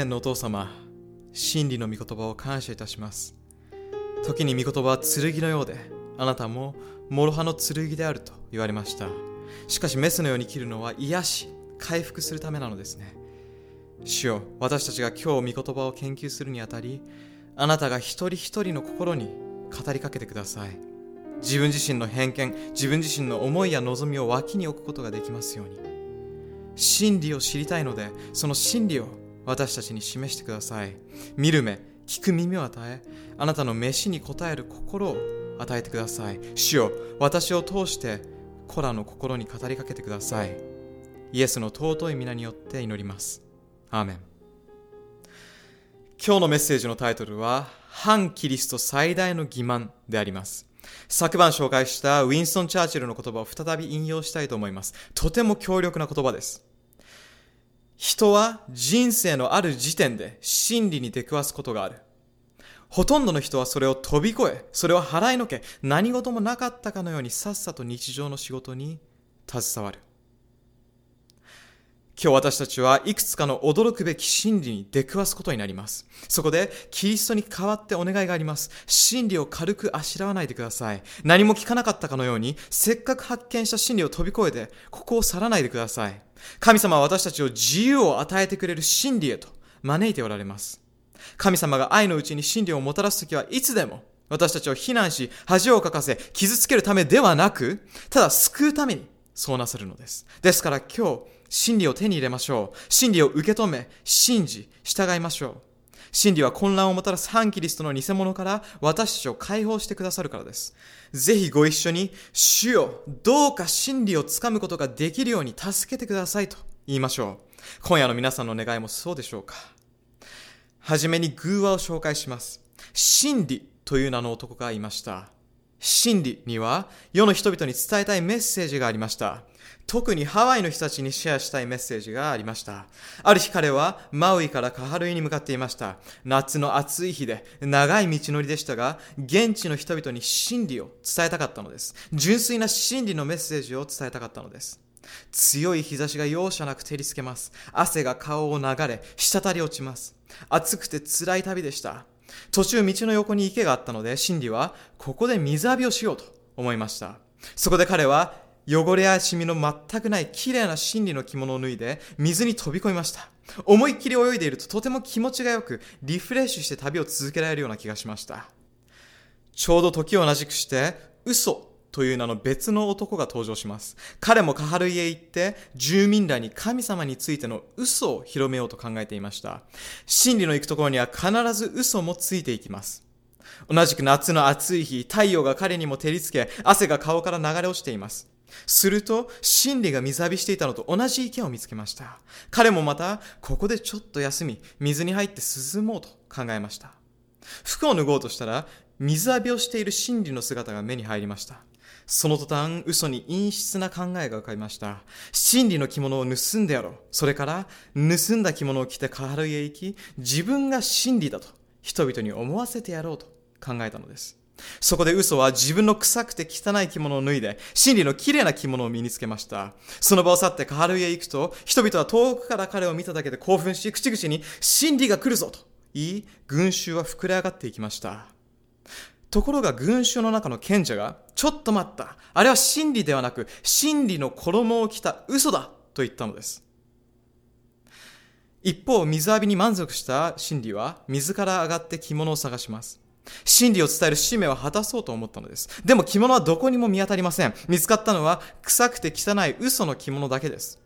天のお父様、真理の御言葉を感謝いたします。時に御言葉は剣のようで、あなたも諸刃の剣であると言われました。しかしメスのように切るのは癒し、回復するためなのですね。主よ、私たちが今日御言葉を研究するにあたり、あなたが一人一人の心に語りかけてください。自分自身の偏見、自分自身の思いや望みを脇に置くことができますように。真理を知りたいので、その真理を私たちに示してください。見る目、聞く耳を与え、あなたの飯に応える心を与えてください。主よ、私を通して、子らの心に語りかけてください。イエスの尊い皆によって祈ります。アーメン。今日のメッセージのタイトルは、反キリスト最大の欺瞞であります。昨晩紹介したウィンストン・チャーチルの言葉を再び引用したいと思います。とても強力な言葉です。人は人生のある時点で真理に出くわすことがある。ほとんどの人はそれを飛び越え、それを払いのけ、何事もなかったかのようにさっさと日常の仕事に携わる。今日私たちはいくつかの驚くべき真理に出くわすことになります。そこでキリストに代わってお願いがあります。真理を軽くあしらわないでください。何も聞かなかったかのように、せっかく発見した真理を飛び越えて、ここを去らないでください。神様は私たちを自由を与えてくれる真理へと招いておられます。神様が愛のうちに真理をもたらすときはいつでも私たちを非難し、恥をかかせ、傷つけるためではなく、ただ救うためにそうなさるのです。ですから今日、真理を手に入れましょう。真理を受け止め、信じ、従いましょう。真理は混乱をもたらす反キリストの偽物から私たちを解放してくださるからです。ぜひご一緒に、主よ、どうか真理をつかむことができるように助けてくださいと言いましょう。今夜の皆さんの願いもそうでしょうか。はじめに偶話を紹介します。真理という名の男がいました。真理には世の人々に伝えたいメッセージがありました。特にハワイの人たちにシェアしたいメッセージがありました。ある日彼はマウイからカハルイに向かっていました。夏の暑い日で長い道のりでしたが、現地の人々に真理を伝えたかったのです。純粋な真理のメッセージを伝えたかったのです。強い日差しが容赦なく照りつけます。汗が顔を流れ、滴り落ちます。暑くて辛い旅でした。途中道の横に池があったので、真理はここで水浴びをしようと思いました。そこで彼は汚れやシミの全くない綺麗な真理の着物を脱いで水に飛び込みました。思いっきり泳いでいるととても気持ちが良くリフレッシュして旅を続けられるような気がしました。ちょうど時を同じくして嘘という名の別の男が登場します。彼もカハルイへ行って住民らに神様についての嘘を広めようと考えていました。真理の行くところには必ず嘘もついていきます。同じく夏の暑い日、太陽が彼にも照りつけ、汗が顔から流れ落ちています。すると、真理が水浴びしていたのと同じ池を見つけました。彼もまた、ここでちょっと休み、水に入って涼もうと考えました。服を脱ごうとしたら、水浴びをしている真理の姿が目に入りました。その途端、嘘に陰湿な考えが浮かびました。真理の着物を盗んでやろう。それから、盗んだ着物を着てカハルへ行き、自分が真理だと人々に思わせてやろうと考えたのです。そこで嘘は自分の臭くて汚い着物を脱いで、真理の綺麗な着物を身につけました。その場を去ってカハルへ行くと、人々は遠くから彼を見ただけで興奮し、口々に真理が来るぞと言い、群衆は膨れ上がっていきました。ところが群衆の中の賢者が、ちょっと待った。あれは真理ではなく、真理の衣を着た嘘だと言ったのです。一方、水浴びに満足した真理は、水から上がって着物を探します。真理を伝える使命を果たそうと思ったのです。でも着物はどこにも見当たりません。見つかったのは、臭くて汚い嘘の着物だけです。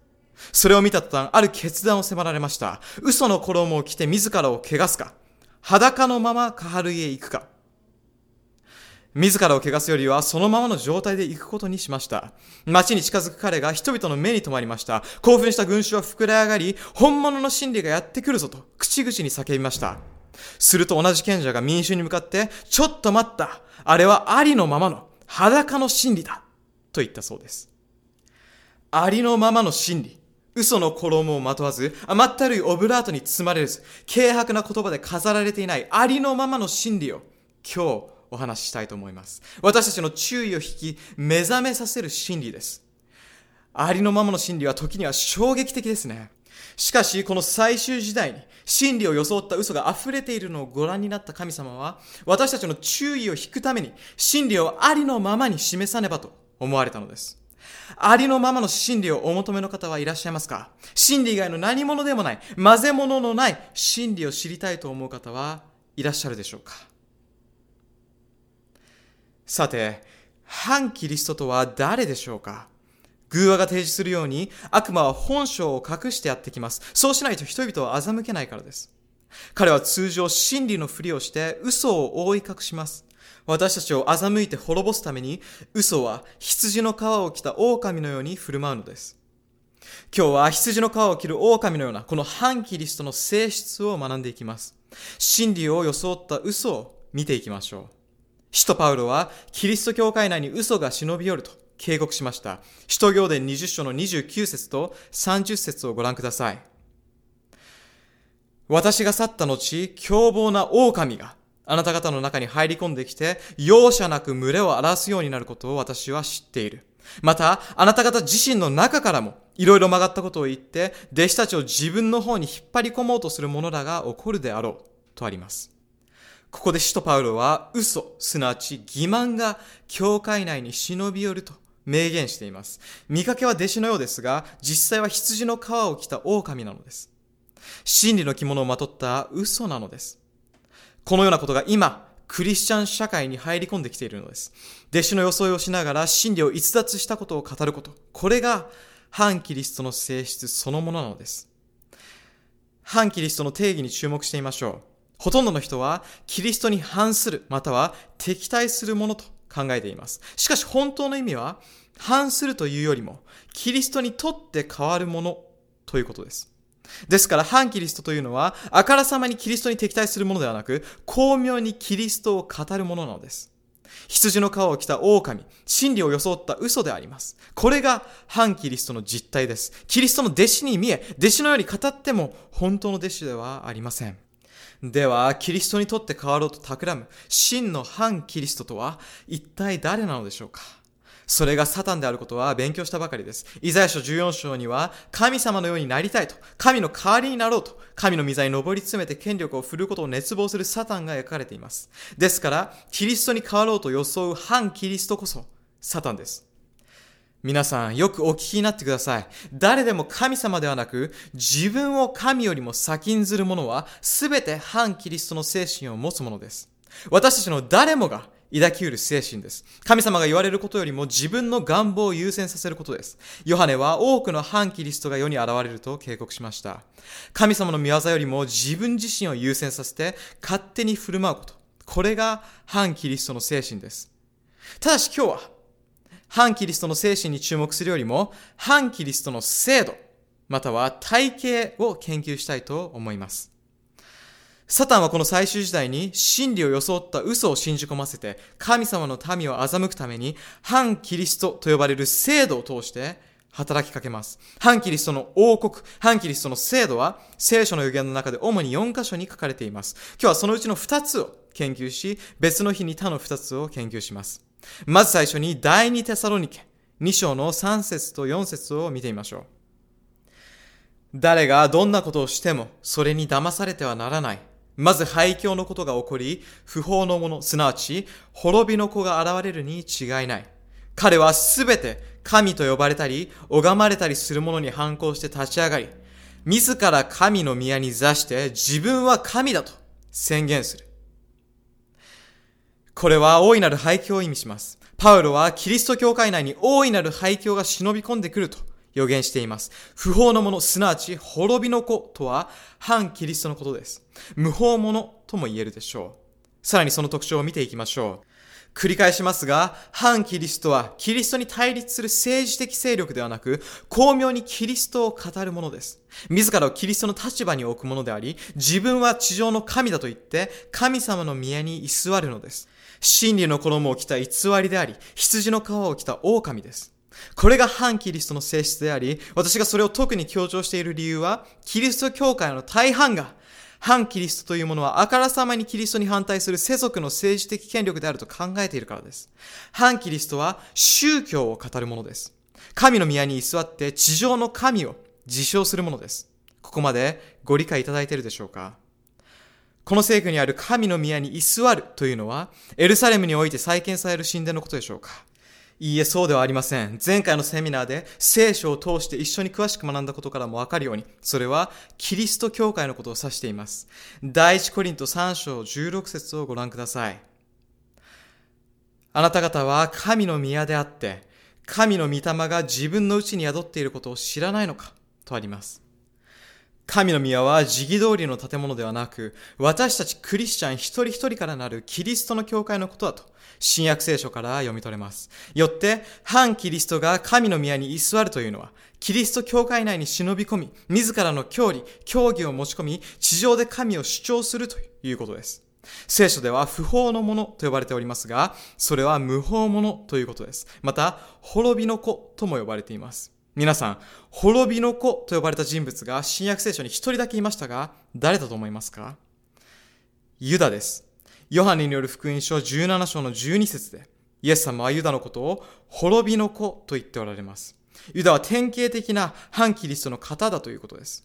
それを見た途端、ある決断を迫られました。嘘の衣を着て自らを汚すか、裸のままカハルへ行くか。自らを汚すよりはそのままの状態で行くことにしました。街に近づく彼が人々の目に留まりました。興奮した群衆は膨れ上がり、本物の真理がやってくるぞと口々に叫びました。すると同じ賢者が民衆に向かって、ちょっと待ったあれはありのままの裸の真理だと言ったそうです。ありのままの真理。嘘の衣をまとわず、甘ったるいオブラートに包まれず、軽薄な言葉で飾られていないありのままの真理を今日お話ししたいと思います。私たちの注意を引き、目覚めさせる真理です。ありのままの真理は時には衝撃的ですね。しかし、この最終時代に真理を装った嘘が溢れているのをご覧になった神様は、私たちの注意を引くために真理をありのままに示さねばと思われたのです。ありのままの真理をお求めの方はいらっしゃいますか？真理以外の何者でもない、混ぜ物のない真理を知りたいと思う方はいらっしゃるでしょうか？さて、反キリストとは誰でしょうか？偶話が提示するように悪魔は本性を隠してやってきます。そうしないと人々を欺けないからです。彼は通常真理のふりをして嘘を覆い隠します。私たちを欺いて滅ぼすために嘘は羊の皮を着た狼のように振る舞うのです。今日は羊の皮を着る狼のようなこの反キリストの性質を学んでいきます。真理を装った嘘を見ていきましょう。使徒パウロはキリスト教会内に嘘が忍び寄ると警告しました。使徒行伝20章の29節と30節をご覧ください。私が去った後、凶暴な狼があなた方の中に入り込んできて、容赦なく群れを荒らすようになることを私は知っている。また、あなた方自身の中からも、いろいろ曲がったことを言って、弟子たちを自分の方に引っ張り込もうとする者らが起こるであろう、とあります。ここで使徒パウロは、嘘、すなわち欺瞞が教会内に忍び寄ると明言しています。見かけは弟子のようですが、実際は羊の皮を着た狼なのです。真理の着物をまとった嘘なのです。このようなことが今、クリスチャン社会に入り込んできているのです。弟子の装いをしながら真理を逸脱したことを語ること。これが反キリストの性質そのものなのです。反キリストの定義に注目してみましょう。ほとんどの人はキリストに反する、または敵対するものと考えています。しかし本当の意味は、反するというよりも、キリストにとって変わるものということです。ですから、反キリストというのは、あからさまにキリストに敵対するものではなく、巧妙にキリストを語るものなのです。羊の皮を着た狼、真理を装った嘘であります。これが反キリストの実態です。キリストの弟子に見え、弟子のように語っても本当の弟子ではありません。では、キリストにとって変わろうと企む真の反キリストとは一体誰なのでしょうか？それがサタンであることは勉強したばかりです。イザヤ書14章には、神様のようになりたいと、神の代わりになろうと、神の御座に上り詰めて権力を振ることを熱望するサタンが描かれています。ですから、キリストに変わろうと装う反キリストこそ、サタンです。皆さん、よくお聞きになってください。誰でも神様ではなく、自分を神よりも先んずる者は、すべて反キリストの精神を持つものです。私たちの誰もが抱きうる精神です。神様が言われることよりも自分の願望を優先させることです。ヨハネは多くの反キリストが世に現れると警告しました。神様の見業よりも自分自身を優先させて勝手に振る舞うこと。これが反キリストの精神です。ただし今日は反キリストの精神に注目するよりも、反キリストの制度、または体系を研究したいと思います。サタンはこの最終時代に真理を装った嘘を信じ込ませて神様の民を欺くために反キリストと呼ばれる制度を通して働きかけます。反キリストの王国、反キリストの制度は聖書の予言の中で主に4箇所に書かれています。今日はそのうちの2つを研究し、別の日に他の2つを研究します。まず最初に第二テサロニケ2章の3節と4節を見てみましょう。誰がどんなことをしてもそれに騙されてはならない。まず廃墟のことが起こり、不法のもの、すなわち滅びの子が現れるに違いない。彼はすべて神と呼ばれたり、拝まれたりする者に反抗して立ち上がり、自ら神の宮に座して自分は神だと宣言する。これは大いなる廃墟を意味します。パウロはキリスト教会内に大いなる廃墟が忍び込んでくると予言しています。不法のもの、すなわち滅びの子とは反キリストのことです。無法者とも言えるでしょう。さらにその特徴を見ていきましょう。繰り返しますが、反キリストはキリストに対立する政治的勢力ではなく、巧妙にキリストを語るものです。自らをキリストの立場に置くものであり、自分は地上の神だと言って、神様の宮に居座るのです。真理の衣を着た偽りであり、羊の皮を着た狼です。これが反キリストの性質であり、私がそれを特に強調している理由は、キリスト教会の大半が反キリストというものはあからさまにキリストに反対する世俗の政治的権力であると考えているからです。反キリストは宗教を語るものです。神の宮に居座って地上の神を自称するものです。ここまでご理解いただいているでしょうか？この聖句にある神の宮に居座るというのは、エルサレムにおいて再建される神殿のことでしょうか？いいえ、そうではありません。前回のセミナーで聖書を通して一緒に詳しく学んだことからもわかるように、それはキリスト教会のことを指しています。第一コリント3章16節をご覧ください。あなた方は神の宮であって、神の御霊が自分のうちに宿っていることを知らないのか？とあります。神の宮は時期通りの建物ではなく、私たちクリスチャン一人一人からなるキリストの教会のことだと、新約聖書から読み取れます。よって、反キリストが神の宮に居座るというのは、キリスト教会内に忍び込み、自らの教理、教義を持ち込み、地上で神を主張するということです。聖書では不法のものと呼ばれておりますが、それは無法者ということです。また、滅びの子とも呼ばれています。皆さん、滅びの子と呼ばれた人物が新約聖書に一人だけいましたが、誰だと思いますか？ユダです。ヨハネによる福音書17章の12節で、イエス様はユダのことを滅びの子と言っておられます。ユダは典型的な反キリストの方だということです。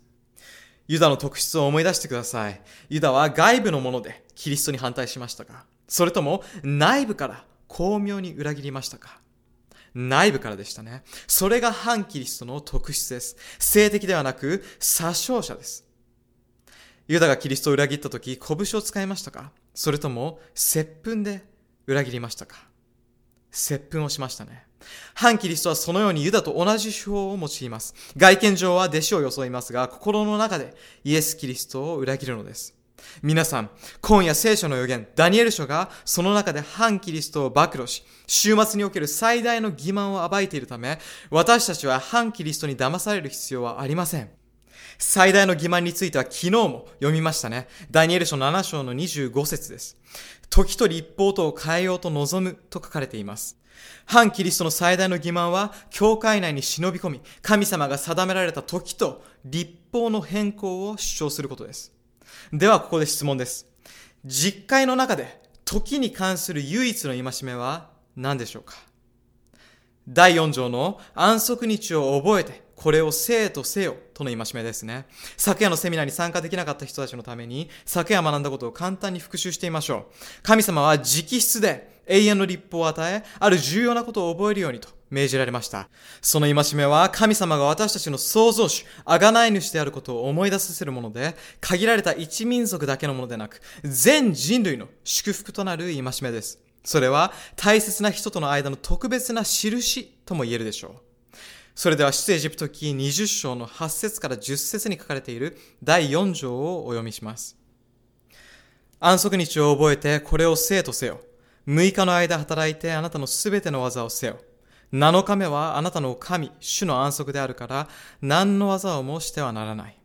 ユダの特質を思い出してください。ユダは外部のものでキリストに反対しましたかそれとも内部から巧妙に裏切りましたか？内部からでしたね。それが反キリストの特質です。性的ではなく、殺傷者です。ユダがキリストを裏切った時、拳を使いましたか？それとも、接吻で裏切りましたか？接吻をしましたね。反キリストはそのようにユダと同じ手法を用います。外見上は弟子を装いますが、心の中でイエス・キリストを裏切るのです。皆さん、今夜聖書の予言、ダニエル書がその中で反キリストを暴露し、週末における最大の欺瞞を暴いているため、私たちは反キリストに騙される必要はありません。最大の欺瞞については昨日も読みましたね。ダニエル書7章の25節です。時と立法とを変えようと望むと書かれています。反キリストの最大の欺瞞は、教会内に忍び込み、神様が定められた時と立法の変更を主張することです。ではここで質問です。実会の中で時に関する唯一の戒めは何でしょうか？第4条の安息日を覚えてこれを生とせよとの戒めですね。昨夜のセミナーに参加できなかった人たちのために昨夜学んだことを簡単に復習してみましょう。神様は直筆で永遠の立法を与え、ある重要なことを覚えるようにと命じられました。その戒めは神様が私たちの創造主、贖い主であることを思い出させるもので、限られた一民族だけのものでなく、全人類の祝福となる戒めです。それは大切な人との間の特別な印とも言えるでしょう。それでは出エジプト記20章の8節から10節に書かれている第4条をお読みします。安息日を覚えてこれを生とせよ。6日の間働いてあなたのすべての技をせよ。7日目はあなたの神、主の安息であるから、何の技をもしてはならない。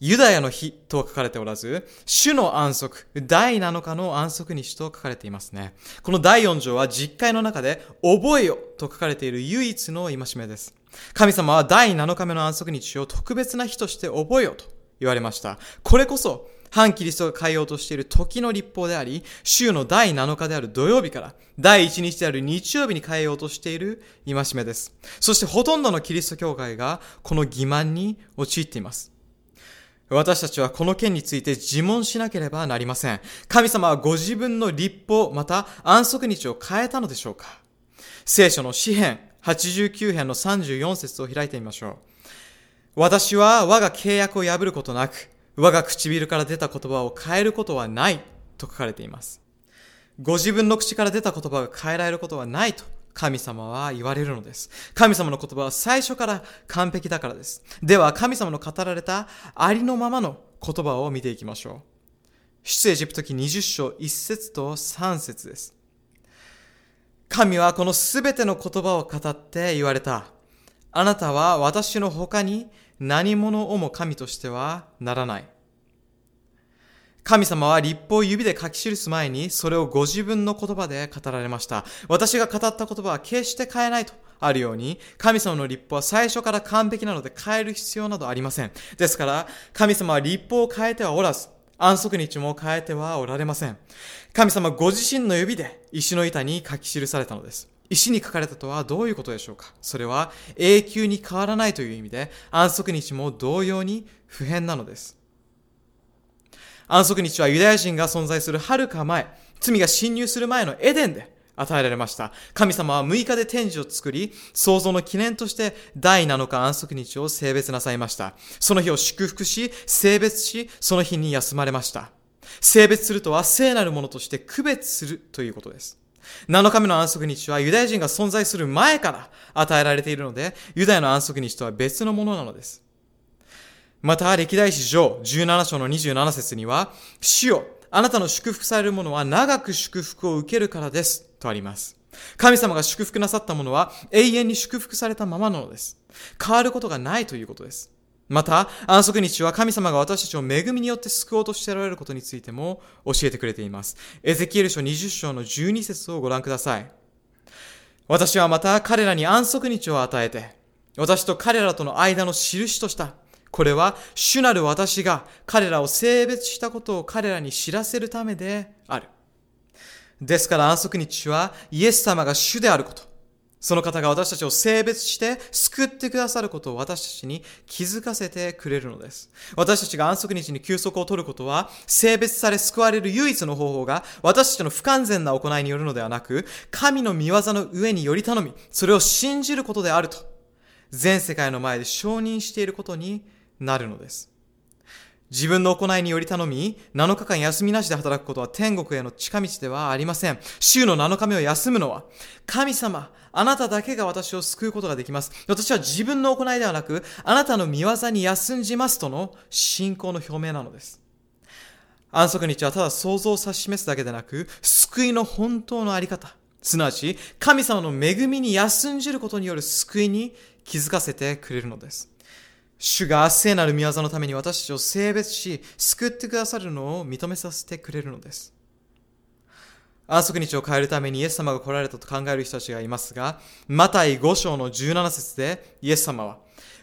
ユダヤの日とは書かれておらず、主の安息、第7日の安息日と書かれていますね。この第4条は実会の中で、覚えよと書かれている唯一の戒めです。神様は第7日目の安息日を特別な日として覚えよと言われました。これこそ、反キリストが変えようとしている時の立法であり、週の第7日である土曜日から第1日である日曜日に変えようとしている戒めです。そしてほとんどのキリスト教会がこの欺瞞に陥っています。私たちはこの件について自問しなければなりません。神様はご自分の立法、また安息日を変えたのでしょうか聖書の詩編89編の34節を開いてみましょう。私は我が契約を破ることなく、我が唇から出た言葉を変えることはないと書かれています。ご自分の口から出た言葉が変えられることはないと神様は言われるのです。神様の言葉は最初から完璧だからです。では神様の語られたありのままの言葉を見ていきましょう。出エジプト記20章1節と3節です。神はこのすべての言葉を語って言われた。あなたは私の他に何者をも神としてはならない。神様は立法を指で書き記す前にそれをご自分の言葉で語られました。私が語った言葉は決して変えないとあるように、神様の立法は最初から完璧なので変える必要などありません。ですから、神様は立法を変えてはおらず、安息日も変えてはおられません。神様ご自身の指で石の板に書き記されたのです。石に書かれたとはどういうことでしょうか？それは永久に変わらないという意味で安息日も同様に不変なのです。安息日はユダヤ人が存在する遥か前、罪が侵入する前のエデンで与えられました。神様は6日で天示を作り、創造の記念として第7日安息日を性別なさいました。その日を祝福し、性別し、その日に休まれました。性別するとは聖なるものとして区別するということです。7日目の安息日はユダヤ人が存在する前から与えられているので、ユダヤの安息日とは別のものなのです。また、歴代史上17章の27節には、主よ、あなたの祝福されるものは長く祝福を受けるからです。とあります。神様が祝福なさったものは永遠に祝福されたままなのです。変わることがないということです。また、安息日は神様が私たちを恵みによって救おうとしておられることについても教えてくれています。エゼキエル書20章の12節をご覧ください。私はまた彼らに安息日を与えて、私と彼らとの間の印とした。これは主なる私が彼らを性別したことを彼らに知らせるためである。ですから安息日はイエス様が主であること。その方が私たちを性別して救ってくださることを私たちに気づかせてくれるのです。私たちが安息日に休息を取ることは、性別され救われる唯一の方法が私たちの不完全な行いによるのではなく、神の見業の上により頼み、それを信じることであると、全世界の前で承認していることになるのです。自分の行いにより頼み、7日間休みなしで働くことは天国への近道ではありません。週の7日目を休むのは、神様、あなただけが私を救うことができます。私は自分の行いではなく、あなたの見業に休んじますとの信仰の表明なのです。安息日はただ想像を指し示すだけでなく、救いの本当のあり方、すなわち、神様の恵みに休んじることによる救いに気づかせてくれるのです。主が聖なる御業のために私たちを性別し、救ってくださるのを認めさせてくれるのです。安息日を変えるためにイエス様が来られたと考える人たちがいますが、マタイ5章の17節でイエス様は、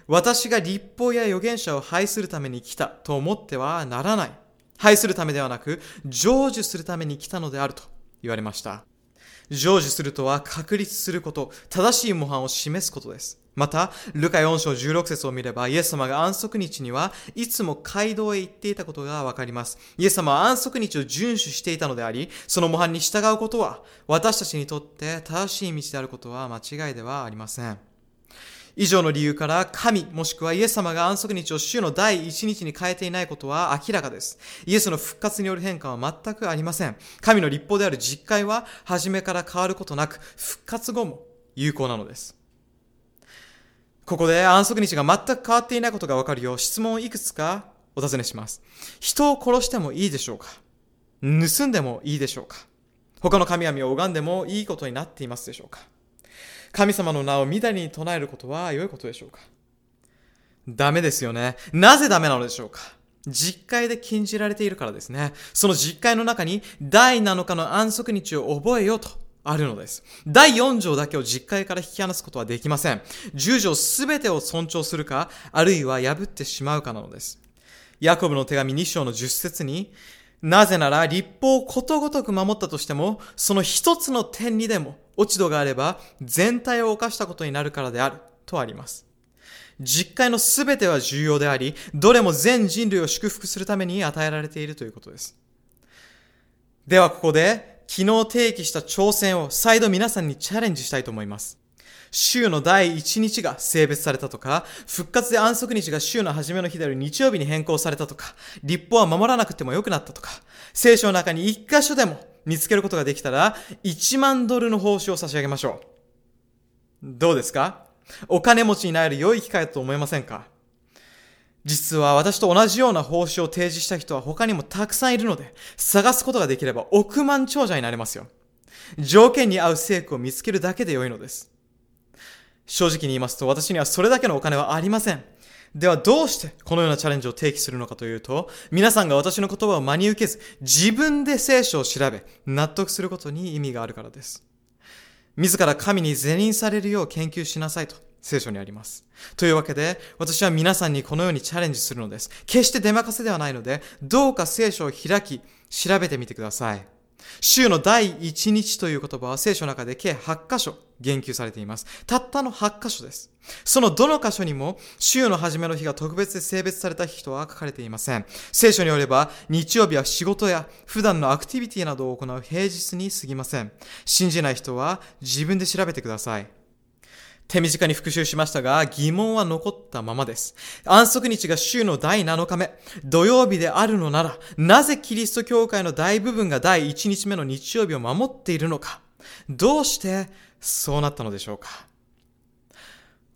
私が立法や預言者を拝するために来たと思ってはならない。拝するためではなく、成就するために来たのであると言われました。成就するとは確立すること、正しい模範を示すことです。また、ルカ4章16節を見れば、イエス様が安息日にはいつも街道へ行っていたことがわかります。イエス様は安息日を遵守していたのであり、その模範に従うことは、私たちにとって正しい道であることは間違いではありません。以上の理由から神もしくはイエス様が安息日を週の第一日に変えていないことは明らかです。イエスの復活による変化は全くありません。神の立法である実会は初めから変わることなく復活後も有効なのです。ここで安息日が全く変わっていないことがわかるよう質問をいくつかお尋ねします。人を殺してもいいでしょうか？盗んでもいいでしょうか？他の神々を拝んでもいいことになっていますでしょうか？神様の名をみだりに唱えることは良いことでしょうか？ダメですよね。なぜダメなのでしょうか？実会で禁じられているからですね。その実会の中に第7日の安息日を覚えようとあるのです。第4条だけを実会から引き離すことはできません。10条すべてを尊重するか、あるいは破ってしまうかなのです。ヤコブの手紙2章の10節に、なぜなら立法をことごとく守ったとしても、その一つの点にでも落ち度があれば、全体を犯したことになるからである、とあります。実会の全ては重要であり、どれも全人類を祝福するために与えられているということです。ではここで、昨日提起した挑戦を再度皆さんにチャレンジしたいと思います。週の第1日が性別されたとか、復活で安息日が週の初めの日である日曜日に変更されたとか、立法は守らなくても良くなったとか、聖書の中に一箇所でも見つけることができたら、1万ドルの報酬を差し上げましょう。どうですか？お金持ちになれる良い機会だと思いませんか？実は私と同じような報酬を提示した人は他にもたくさんいるので、探すことができれば億万長者になれますよ。条件に合う聖句を見つけるだけで良いのです。正直に言いますと私にはそれだけのお金はありません。ではどうしてこのようなチャレンジを提起するのかというと、皆さんが私の言葉を真に受けず、自分で聖書を調べ、納得することに意味があるからです。自ら神に是認されるよう研究しなさいと聖書にあります。というわけで、私は皆さんにこのようにチャレンジするのです。決して出任せではないので、どうか聖書を開き、調べてみてください。週の第一日という言葉は聖書の中で計8箇所言及されています。たったの8箇所です。そのどの箇所にも週の初めの日が特別で性別された人は書かれていません。聖書によれば日曜日は仕事や普段のアクティビティなどを行う平日に過ぎません。信じない人は自分で調べてください。手短に復習しましたが、疑問は残ったままです。安息日が週の第7日目、土曜日であるのなら、なぜキリスト教会の大部分が第1日目の日曜日を守っているのかどうしてそうなったのでしょうか？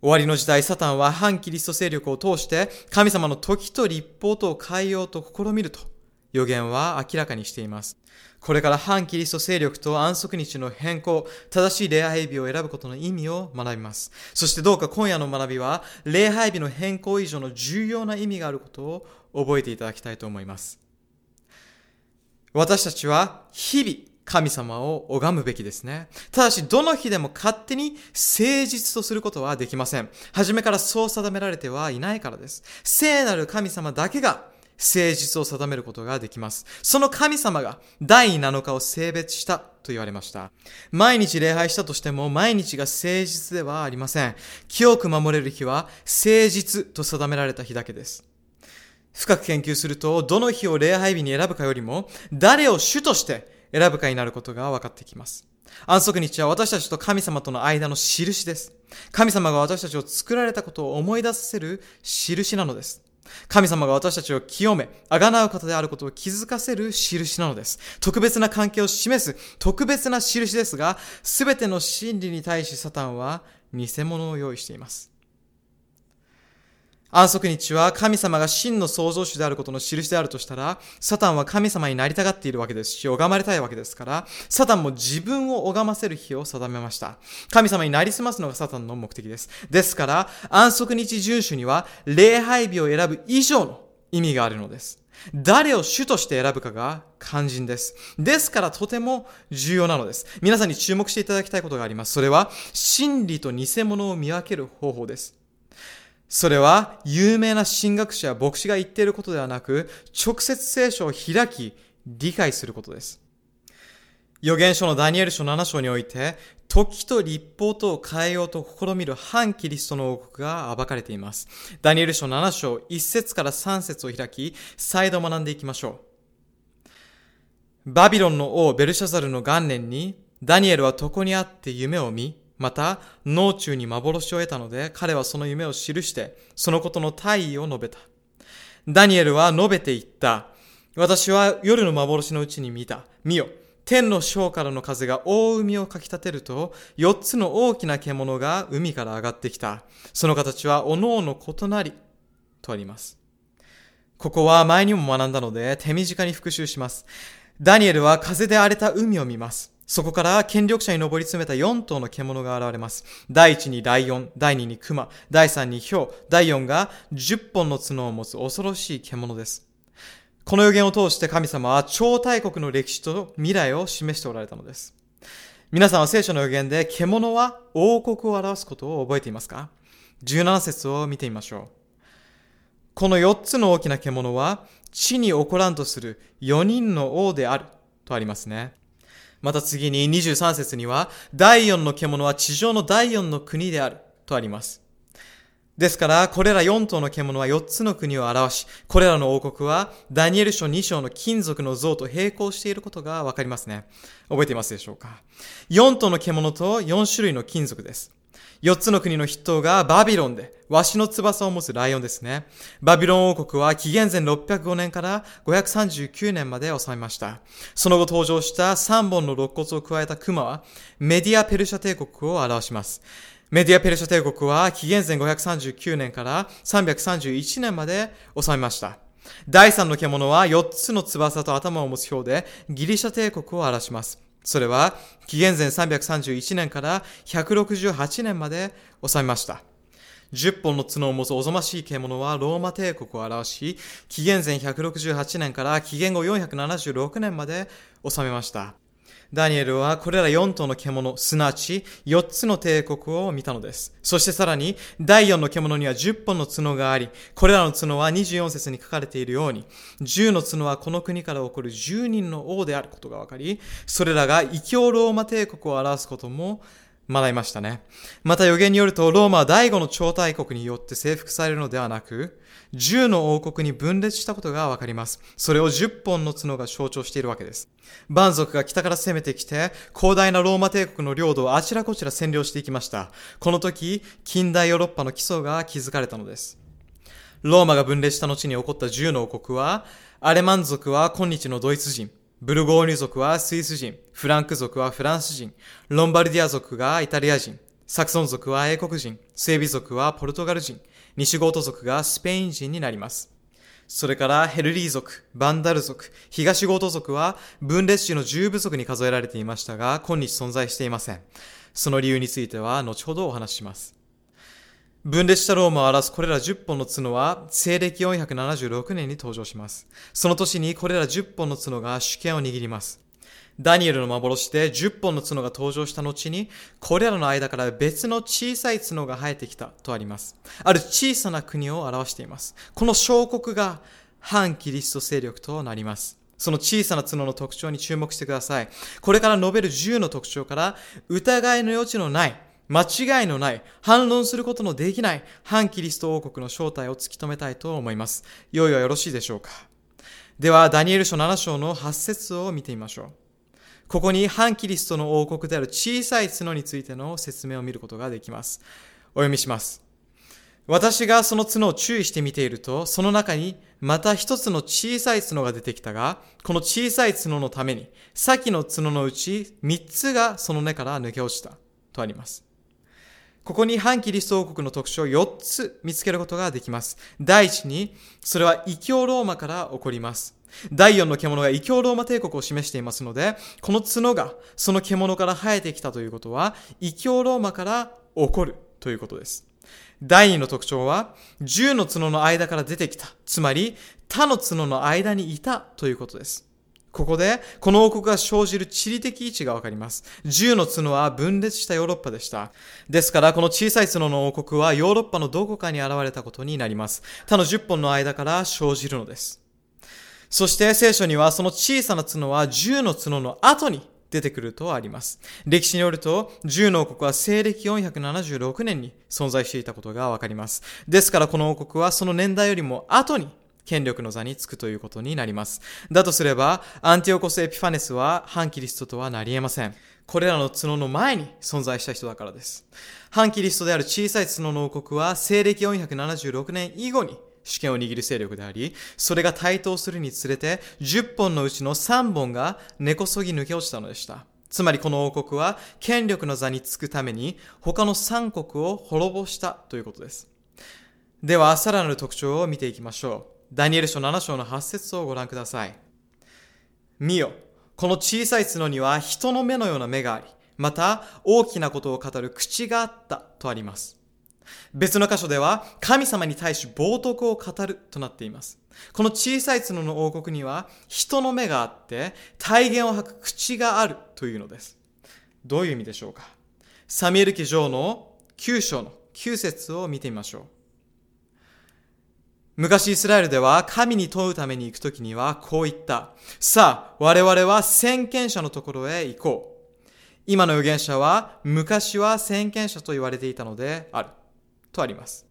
終わりの時代、サタンは反キリスト勢力を通して、神様の時と立法とを変えようと試みると、予言は明らかにしています。これから反キリスト勢力と安息日の変更、正しい礼拝日を選ぶことの意味を学びます。そしてどうか今夜の学びは、礼拝日の変更以上の重要な意味があることを覚えていただきたいと思います。私たちは日々神様を拝むべきですね。ただし、どの日でも勝手に誠実とすることはできません。初めからそう定められてはいないからです。聖なる神様だけが誠実を定めることができます。その神様が第7日を性別したと言われました。毎日礼拝したとしても毎日が誠実ではありません。清く守れる日は誠実と定められた日だけです。深く研究すると、どの日を礼拝日に選ぶかよりも、誰を主として選ぶかになることが分かってきます。安息日は私たちと神様との間の印です。神様が私たちを作られたことを思い出させる印なのです。神様が私たちを清め、あがなう方であることを気づかせる印なのです。特別な関係を示す特別な印ですが、すべての真理に対しサタンは偽物を用意しています。安息日は神様が真の創造主であることの印であるとしたら、サタンは神様になりたがっているわけですし、拝まれたいわけですから、サタンも自分を拝ませる日を定めました。神様になりすますのがサタンの目的です。ですから、安息日遵守には、礼拝日を選ぶ以上の意味があるのです。誰を主として選ぶかが肝心です。ですからとても重要なのです。皆さんに注目していただきたいことがあります。それは、真理と偽物を見分ける方法です。それは有名な神学者や牧師が言っていることではなく、直接聖書を開き、理解することです。預言書のダニエル書7章において、時と立法とを変えようと試みる反キリストの王国が暴かれています。ダニエル書7章1節から3節を開き、再度学んでいきましょう。バビロンの王ベルシャザルの元年に、ダニエルは床にあって夢を見、また、脳中に幻を得たので、彼はその夢を記して、そのことの大意を述べた。ダニエルは述べて言った。私は夜の幻のうちに見た。見よ。天の章からの風が大海をかき立てると、四つの大きな獣が海から上がってきた。その形は各々異なり、とあります。ここは前にも学んだので、手短に復習します。ダニエルは風で荒れた海を見ます。そこから権力者に上り詰めた4頭の獣が現れます。第1にライオン、第2にクマ、第3にヒョウ、第4が10本の角を持つ恐ろしい獣です。この予言を通して神様は超大国の歴史と未来を示しておられたのです。皆さんは聖書の予言で獣は王国を表すことを覚えていますか ?17 節を見てみましょう。この4つの大きな獣は地に起こらんとする4人の王であるとありますね。また次に23節には、第4の獣は地上の第4の国であるとあります。ですから、これら4頭の獣は4つの国を表し、これらの王国はダニエル書2章の金属の像と並行していることがわかりますね。覚えていますでしょうか ?4 頭の獣と4種類の金属です。4つの国の筆頭がバビロンで、ワシの翼を持つライオンですね。バビロン王国は紀元前605年から539年まで治めました。その後登場した3本の肋骨を加えたクマは、メディア・ペルシャ帝国を表します。メディア・ペルシャ帝国は紀元前539年から331年まで治めました。第3の獣は4つの翼と頭を持つ表でギリシャ帝国を表します。それは紀元前331年から168年まで治めました。10本の角を持つおぞましい獣はローマ帝国を表し、紀元前168年から紀元後476年まで治めました。ダニエルはこれら4頭の獣、すなわち4つの帝国を見たのです。そしてさらに、第4の獣には10本の角があり、これらの角は24節に書かれているように、10の角はこの国から起こる10人の王であることがわかり、それらが異教ローマ帝国を表すことも学びましたね。また予言によると、ローマは第五の超大国によって征服されるのではなく、10の王国に分裂したことがわかります。それを10本の角が象徴しているわけです。蛮族が北から攻めてきて、広大なローマ帝国の領土をあちらこちら占領していきました。この時、近代ヨーロッパの基礎が築かれたのです。ローマが分裂した後に起こった10の王国は、アレマン族は今日のドイツ人、ブルゴーニュ族はスイス人、フランク族はフランス人、ロンバルディア族がイタリア人、サクソン族は英国人、スエビ族はポルトガル人、西ゴート族がスペイン人になります。それからヘルリー族、バンダル族、東ゴート族は分裂種の10部族に数えられていましたが、今日存在していません。その理由については後ほどお話しします。分裂したローマを表すこれら10本の角は、西暦476年に登場します。その年にこれら10本の角が主権を握ります。ダニエルの幻で10本の角が登場した後に、これらの間から別の小さい角が生えてきたとあります。ある小さな国を表しています。この小国が反キリスト勢力となります。その小さな角の特徴に注目してください。これから述べる10の特徴から、疑いの余地のない、間違いのない、反論することのできない、反キリスト王国の正体を突き止めたいと思います。用意はよろしいでしょうかでは、ダニエル書7章の8節を見てみましょう。ここに反キリストの王国である小さい角についての説明を見ることができます。お読みします。私がその角を注意して見ていると、その中にまた一つの小さい角が出てきたが、この小さい角のために、先の角のうち三つがその根から抜け落ちた。とあります。ここに反キリスト王国の特徴を4つ見つけることができます。第一に、それは異教ローマから起こります。第4の獣が異教ローマ帝国を示していますので、この角がその獣から生えてきたということは、異教ローマから起こるということです。第2の特徴は、10の角の間から出てきた。つまり、他の角の間にいたということです。ここで、この王国が生じる地理的位置がわかります。10の角は分裂したヨーロッパでした。ですから、この小さい角の王国はヨーロッパのどこかに現れたことになります。他の10本の間から生じるのです。そして聖書にはその小さな角は10の角の後に出てくるとあります。歴史によると、10の王国は西暦476年に存在していたことがわかります。ですからこの王国はその年代よりも後に権力の座につくということになります。だとすれば、アンティオコス・エピファネスは反キリストとはなり得ません。これらの角の前に存在した人だからです。反キリストである小さい角の王国は西暦476年以後に主権を握る勢力であり、それが台頭するにつれて、10本のうちの3本が根こそぎ抜け落ちたのでした。つまりこの王国は権力の座につくために他の3国を滅ぼしたということです。では、さらなる特徴を見ていきましょう。ダニエル書7章の8節をご覧ください。見よ、この小さい角には人の目のような目があり、また大きなことを語る口があったとあります。別の箇所では神様に対し冒涜を語るとなっています。この小さい角の王国には人の目があって体言を吐く口があるというのです。どういう意味でしょうか？サミエル記上の9章の9節を見てみましょう。昔イスラエルでは神に問うために行くときにはこう言った。さあ、我々は先見者のところへ行こう。今の預言者は昔は先見者と言われていたのである。とあります。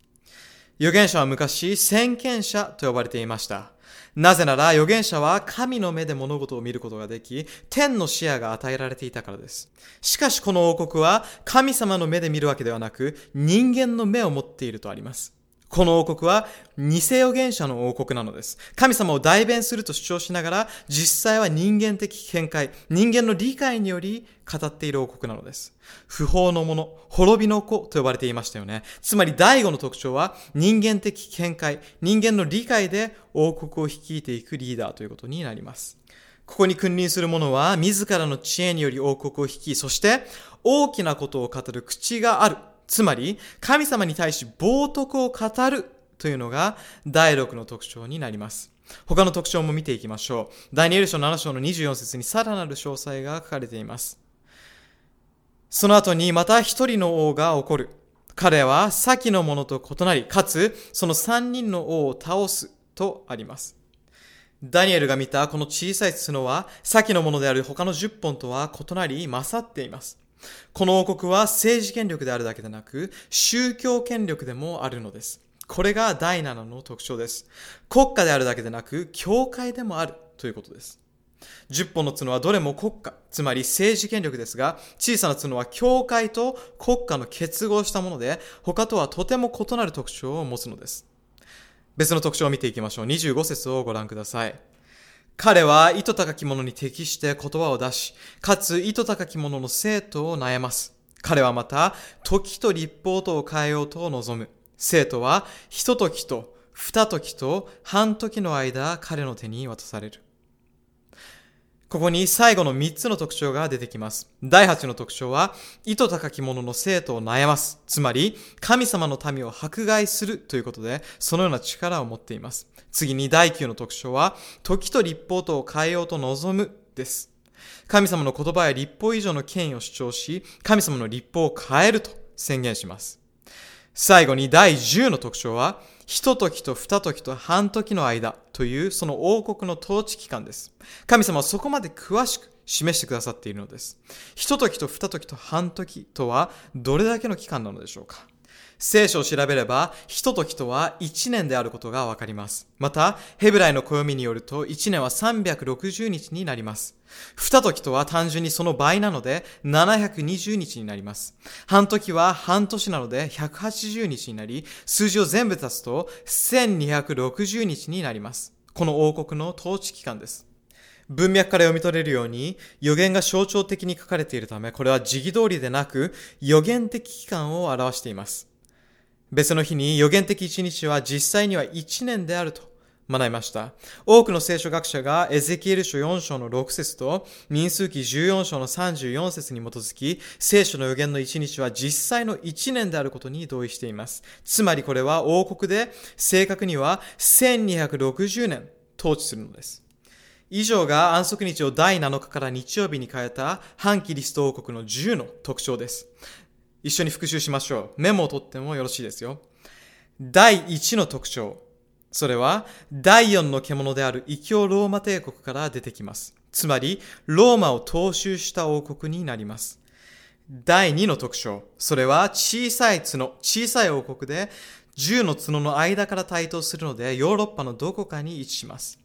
預言者は昔、先見者と呼ばれていました。なぜなら預言者は神の目で物事を見ることができ、天の視野が与えられていたからです。しかしこの王国は神様の目で見るわけではなく、人間の目を持っているとあります。この王国は偽預言者の王国なのです。神様を代弁すると主張しながら、実際は人間的見解、人間の理解により語っている王国なのです。不法の者、滅びの子と呼ばれていましたよね。つまり第五の特徴は人間的見解、人間の理解で王国を率いていくリーダーということになります。ここに君臨する者は自らの知恵により王国を率い、そして大きなことを語る口があるつまり、神様に対し冒涜を語るというのが第6の特徴になります。他の特徴も見ていきましょう。ダニエル書7章の24節にさらなる詳細が書かれています。その後にまた一人の王が起こる。彼は先のものと異なり、かつその三人の王を倒すとあります。ダニエルが見たこの小さい角は先のものである他の10本とは異なり勝っています。この王国は政治権力であるだけでなく宗教権力でもあるのです。これが第7の特徴です。国家であるだけでなく教会でもあるということです。10本の角はどれも国家、つまり政治権力ですが、小さな角は教会と国家の結合したもので、他とはとても異なる特徴を持つのです。別の特徴を見ていきましょう。25節をご覧ください。彼は糸高き者に適して言葉を出し、かつ糸高き者の生徒を悩ます。彼はまた、時と立法とを変えようと望む。生徒は、一時と二時と半時の間、彼の手に渡される。ここに最後の3つの特徴が出てきます。第8の特徴は、意図高き者の生徒を悩ます。つまり、神様の民を迫害するということで、そのような力を持っています。次に第9の特徴は、時と立法とを変えようと望むです。神様の言葉や立法以上の権威を主張し、神様の立法を変えると宣言します。最後に第10の特徴は、一時と二時と半時の間というその王国の統治期間です。神様はそこまで詳しく示してくださっているのです。一時と二時と半時とはどれだけの期間なのでしょうか？聖書を調べれば、ひと時とは1年であることがわかります。また、ヘブライの暦によると、1年は360日になります。二時とは単純にその倍なので、720日になります。半時は半年なので、180日になり、数字を全部足すと、1260日になります。この王国の統治期間です。文脈から読み取れるように予言が象徴的に書かれているため、これは時期通りでなく予言的期間を表しています。別の日に予言的一日は実際には一年であると学びました。多くの聖書学者がエゼキエル書4章の6節と民数記14章の34節に基づき、聖書の予言の一日は実際の一年であることに同意しています。つまりこれは王国で正確には1260年統治するのです。以上が安息日を第7日から日曜日に変えた反キリスト王国の10の特徴です。一緒に復習しましょう。メモを取ってもよろしいですよ。第1の特徴。それは、第4の獣である異教ローマ帝国から出てきます。つまり、ローマを踏襲した王国になります。第2の特徴。それは、小さい角、小さい王国で、10の角の間から台頭するので、ヨーロッパのどこかに位置します。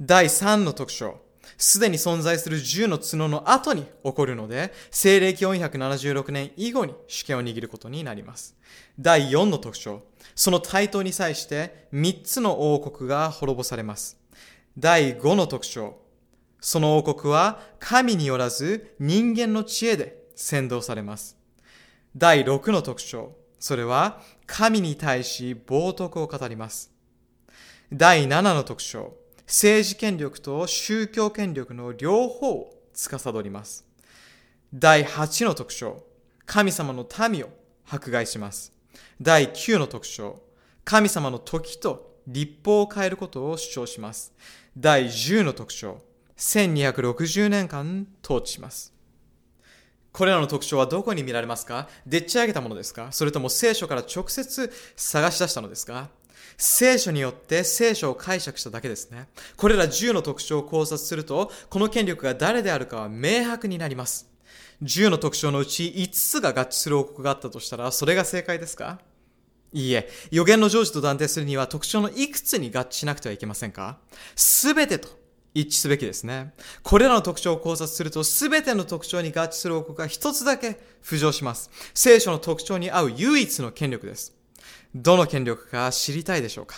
第3の特徴。すでに存在する10の角の後に起こるので、西暦476年以後に主権を握ることになります。第4の特徴。その対等に際して3つの王国が滅ぼされます。第5の特徴。その王国は神によらず人間の知恵で先導されます。第6の特徴。それは神に対し冒涜を語ります。第7の特徴。政治権力と宗教権力の両方を司ります。第8の特徴、神様の民を迫害します。第9の特徴、神様の時と立法を変えることを主張します。第10の特徴、1260年間統治します。これらの特徴はどこに見られますか？でっち上げたものですか？それとも聖書から直接探し出したのですか？聖書によって聖書を解釈しただけですね。これら10の特徴を考察すると、この権力が誰であるかは明白になります。10の特徴のうち5つが合致する王国があったとしたら、それが正解ですか？いいえ、予言の成就と断定するには特徴のいくつに合致しなくてはいけませんか？すべてと一致すべきですね。これらの特徴を考察すると、すべての特徴に合致する王国が一つだけ浮上します。聖書の特徴に合う唯一の権力です。どの権力か知りたいでしょうか？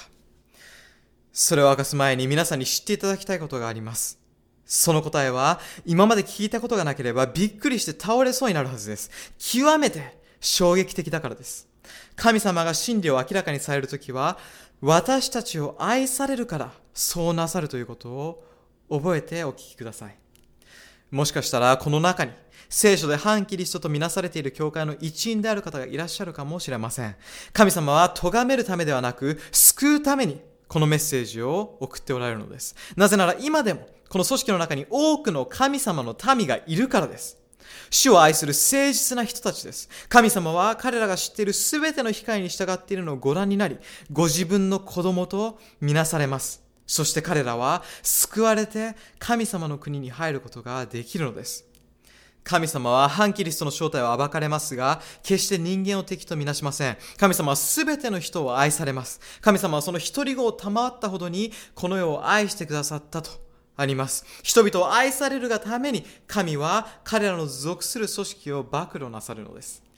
それを明かす前に皆さんに知っていただきたいことがあります。その答えは、今まで聞いたことがなければびっくりして倒れそうになるはずです。極めて衝撃的だからです。神様が真理を明らかにされるときは、私たちを愛されるからそうなさるということを覚えてお聞きください。もしかしたらこの中に聖書で反キリストとみなされている教会の一員である方がいらっしゃるかもしれません。神様は咎めるためではなく、救うためにこのメッセージを送っておられるのです。なぜなら今でも、この組織の中に多くの神様の民がいるからです。主を愛する誠実な人たちです。神様は彼らが知っている全ての機会に従っているのをご覧になり、ご自分の子供とみなされます。そして彼らは救われて神様の国に入ることができるのです。神様は反キリストの正体を暴かれますが、決して人間を敵とみなしません。神様は全ての人を愛されます。神様はその一人子を賜ったほどに、この世を愛してくださったとあります。人々を愛されるがために、神は彼らの属する組織を暴露なさるのです。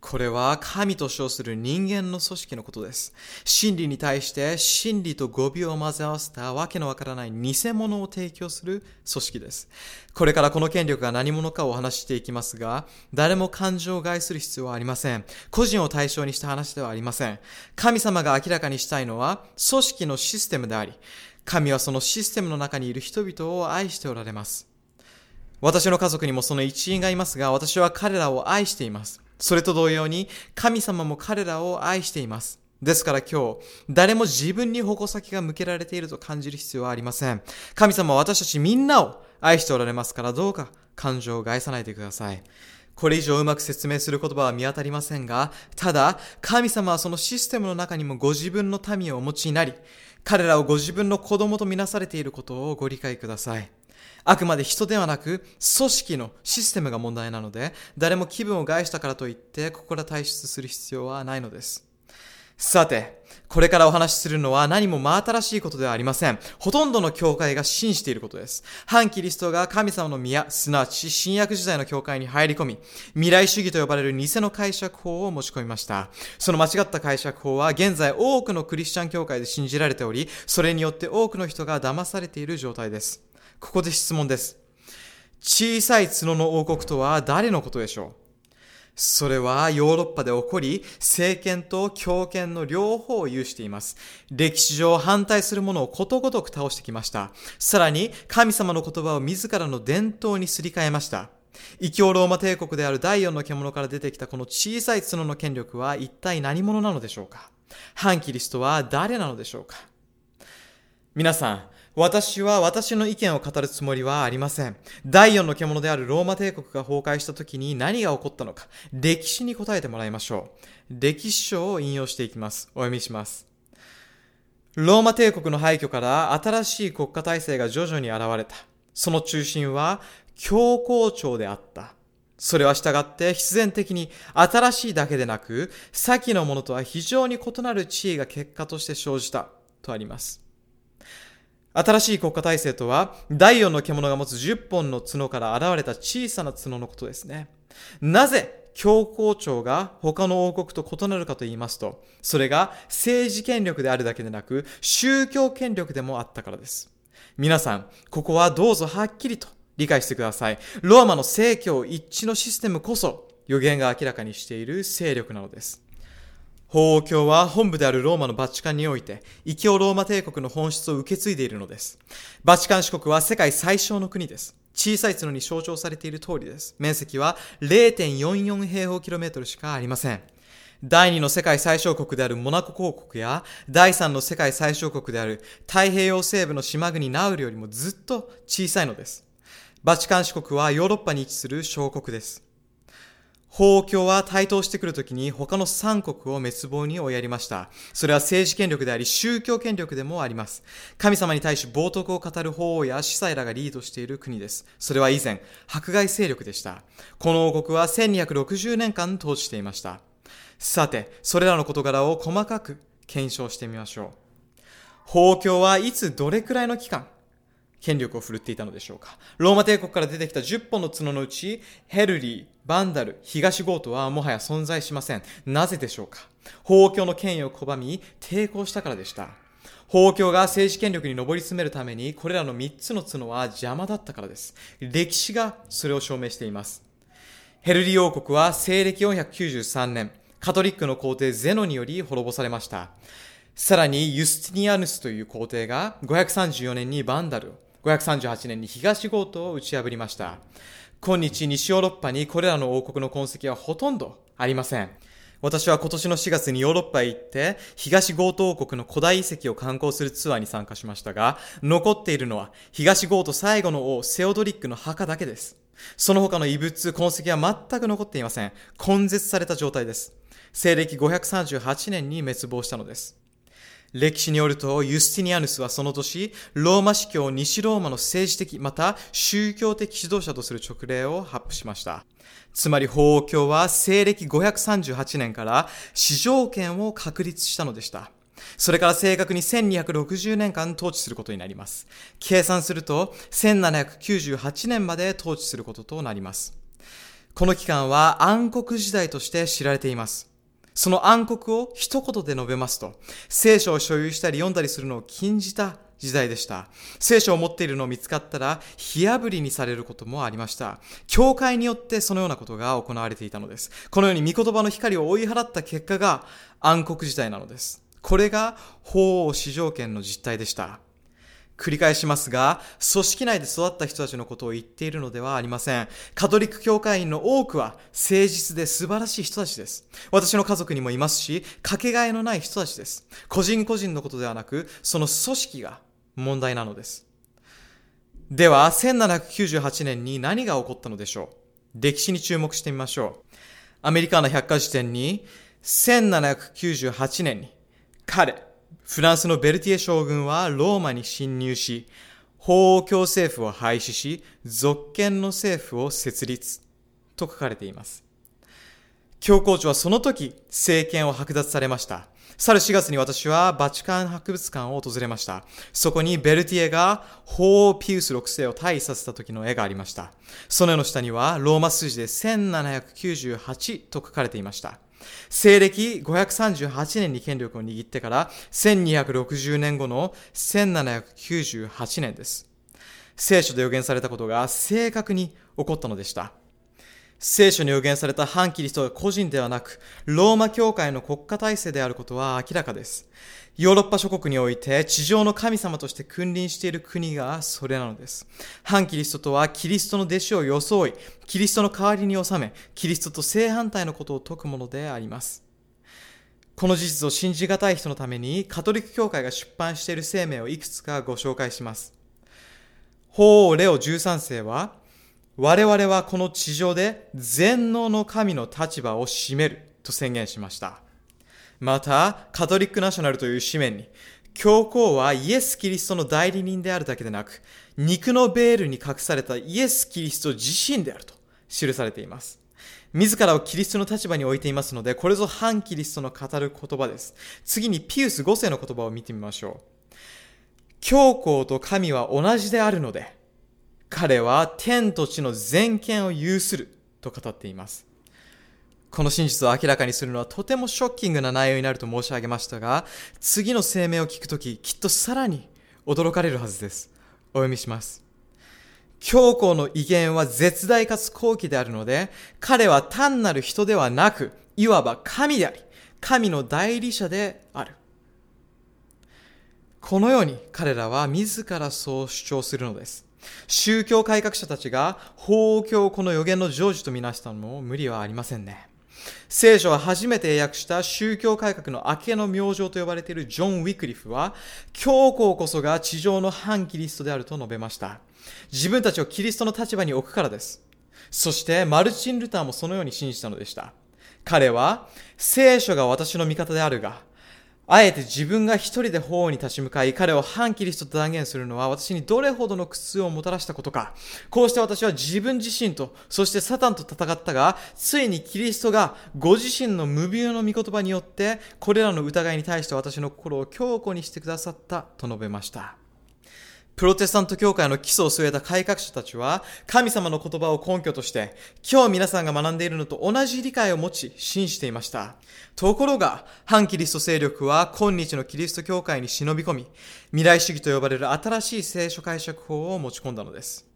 これは神と称する人間の組織のことです。真理に対して真理と語尾を混ぜ合わせたわけのわからない偽物を提供する組織です。これからこの権力が何者かをお話していきますが、誰も感情を害する必要はありません。個人を対象にした話ではありません。神様が明らかにしたいのは組織のシステムであり、神はそのシステムの中にいる人々を愛しておられます。私の家族にもその一員がいますが、私は彼らを愛しています。それと同様に、神様も彼らを愛しています。ですから今日、誰も自分に矛先が向けられていると感じる必要はありません。神様は私たちみんなを愛しておられますからどうか感情を害さないでください。これ以上うまく説明する言葉は見当たりませんが、ただ、神様はそのシステムの中にもご自分の民をお持ちになり、彼らをご自分の子供とみなされていることをご理解ください。あくまで人ではなく、組織のシステムが問題なので、誰も気分を害したからといって、ここから退出する必要はないのです。さて、これからお話しするのは何も真新しいことではありません。ほとんどの教会が信じていることです。反キリストが神様の宮、すなわち新約時代の教会に入り込み、未来主義と呼ばれる偽の解釈法を持ち込みました。その間違った解釈法は現在多くのクリスチャン教会で信じられており、それによって多くの人が騙されている状態です。ここで質問です。小さい角の王国とは誰のことでしょう？それはヨーロッパで起こり、政権と強権の両方を有しています。歴史上反対する者をことごとく倒してきました。さらに、神様の言葉を自らの伝統にすり替えました。異教ローマ帝国である第四の獣から出てきたこの小さい角の権力は一体何者なのでしょうか？反キリストは誰なのでしょうか？皆さん、私は私の意見を語るつもりはありません。第四の獣であるローマ帝国が崩壊した時に何が起こったのか、歴史に答えてもらいましょう。歴史書を引用していきます。お読みします。ローマ帝国の廃墟から新しい国家体制が徐々に現れた。その中心は教皇庁であった。それは従って必然的に新しいだけでなく、先のものとは非常に異なる地位が結果として生じたとあります。新しい国家体制とは、第四の獣が持つ10本の角から現れた小さな角のことですね。なぜ、教皇庁が他の王国と異なるかと言いますと、それが政治権力であるだけでなく、宗教権力でもあったからです。皆さん、ここはどうぞはっきりと理解してください。ローマの政教一致のシステムこそ、予言が明らかにしている勢力なのです。法王教は本部であるローマのバチカンにおいて、異教ローマ帝国の本質を受け継いでいるのです。バチカン四国は世界最小の国です。小さい角に象徴されている通りです。面積は0.44平方キロメートルしかありません。第二の世界最小国であるモナコ公国や、第三の世界最小国である太平洋西部の島国ナウルよりもずっと小さいのです。バチカン四国はヨーロッパに位置する小国です。法教は台頭してくるときに他の三国を滅亡に追いやりました。それは政治権力であり宗教権力でもあります。神様に対し冒涜を語る法王や司祭らがリードしている国です。それは以前、迫害勢力でした。この王国は1260年間統治していました。さて、それらの事柄を細かく検証してみましょう。法教はいつどれくらいの期間、権力を振るっていたのでしょうか。ローマ帝国から出てきた10本の角のうち、ヘルリー、バンダル、東ゴートはもはや存在しません。なぜでしょうか？法教の権威を拒み、抵抗したからでした。法教が政治権力に上り詰めるために、これらの3つの角は邪魔だったからです。歴史がそれを証明しています。ヘルリー王国は西暦493年、カトリックの皇帝ゼノにより滅ぼされました。さらに、ユスティニアヌスという皇帝が534年にバンダルを、538年に東ゴートを打ち破りました。今日西ヨーロッパにこれらの王国の痕跡はほとんどありません。私は今年の4月にヨーロッパへ行って、東ゴート王国の古代遺跡を観光するツアーに参加しましたが、残っているのは東ゴート最後の王セオドリックの墓だけです。その他の遺物、痕跡は全く残っていません。根絶された状態です。西暦538年に滅亡したのです。歴史によると、ユスティニアヌスはその年、ローマ司教西ローマの政治的、また宗教的指導者とする直令を発布しました。つまり法王教は西暦538年から市場権を確立したのでした。それから正確に1260年間統治することになります。計算すると1798年まで統治することとなります。この期間は暗黒時代として知られています。その暗黒を一言で述べますと、聖書を所有したり読んだりするのを禁じた時代でした。聖書を持っているのを見つかったら、火炙りにされることもありました。教会によってそのようなことが行われていたのです。このように御言葉の光を追い払った結果が暗黒時代なのです。これが法王市場権の実態でした。繰り返しますが、組織内で育った人たちのことを言っているのではありません。カトリック教会員の多くは誠実で素晴らしい人たちです。私の家族にもいますし、かけがえのない人たちです。個人個人のことではなく、その組織が問題なのです。では、1798年に何が起こったのでしょう？歴史に注目してみましょう。アメリカの百科事典に、1798年に、彼、フランスのベルティエ将軍はローマに侵入し、法王教政府を廃止し、属権の政府を設立と書かれています。教皇庁はその時、政権を剥奪されました。去る4月に私はバチカン博物館を訪れました。そこにベルティエが法王ピウス6世を退位させた時の絵がありました。その絵の下にはローマ数字で1798と書かれていました。西暦538年に権力を握ってから1260年後の1798年です。聖書で予言されたことが正確に起こったのでした。聖書に予言された反キリストが個人ではなく、ローマ教会の国家体制であることは明らかです。ヨーロッパ諸国において地上の神様として君臨している国がそれなのです。反キリストとはキリストの弟子を装い、キリストの代わりに収め、キリストと正反対のことを説くものであります。この事実を信じがたい人のために、カトリック教会が出版している声明をいくつかご紹介します。法王レオ13世は、我々はこの地上で全能の神の立場を占めると宣言しました。また、カトリックナショナルという紙面に、教皇はイエス・キリストの代理人であるだけでなく、肉のベールに隠されたイエス・キリスト自身であると記されています。自らをキリストの立場に置いていますので、これぞ反キリストの語る言葉です。次にピウス5世の言葉を見てみましょう。教皇と神は同じであるので、彼は天と地の全権を有すると語っています。この真実を明らかにするのはとてもショッキングな内容になると申し上げましたが、次の声明を聞くとき、きっとさらに驚かれるはずです。お読みします。教皇の威厳は絶大かつ高貴であるので、彼は単なる人ではなく、いわば神であり、神の代理者である。このように彼らは自らそう主張するのです。宗教改革者たちが法教この予言の成就とみなしたのも無理はありませんね。聖書は初めて英訳した宗教改革の明けの明星と呼ばれているジョン・ウィクリフは、教皇こそが地上の反キリストであると述べました。自分たちをキリストの立場に置くからです。そしてマルチン・ルターもそのように信じたのでした。彼は、聖書が私の味方であるが、あえて自分が一人で法に立ち向かい、彼を反キリストと断言するのは私にどれほどの苦痛をもたらしたことか。こうして私は自分自身と、そしてサタンと戦ったが、ついにキリストがご自身の無病の御言葉によって、これらの疑いに対して私の心を強固にしてくださったと述べました。プロテスタント教会の基礎を据えた改革者たちは、神様の言葉を根拠として、今日皆さんが学んでいるのと同じ理解を持ち、信じていました。ところが、反キリスト勢力は今日のキリスト教会に忍び込み、未来主義と呼ばれる新しい聖書解釈法を持ち込んだのです。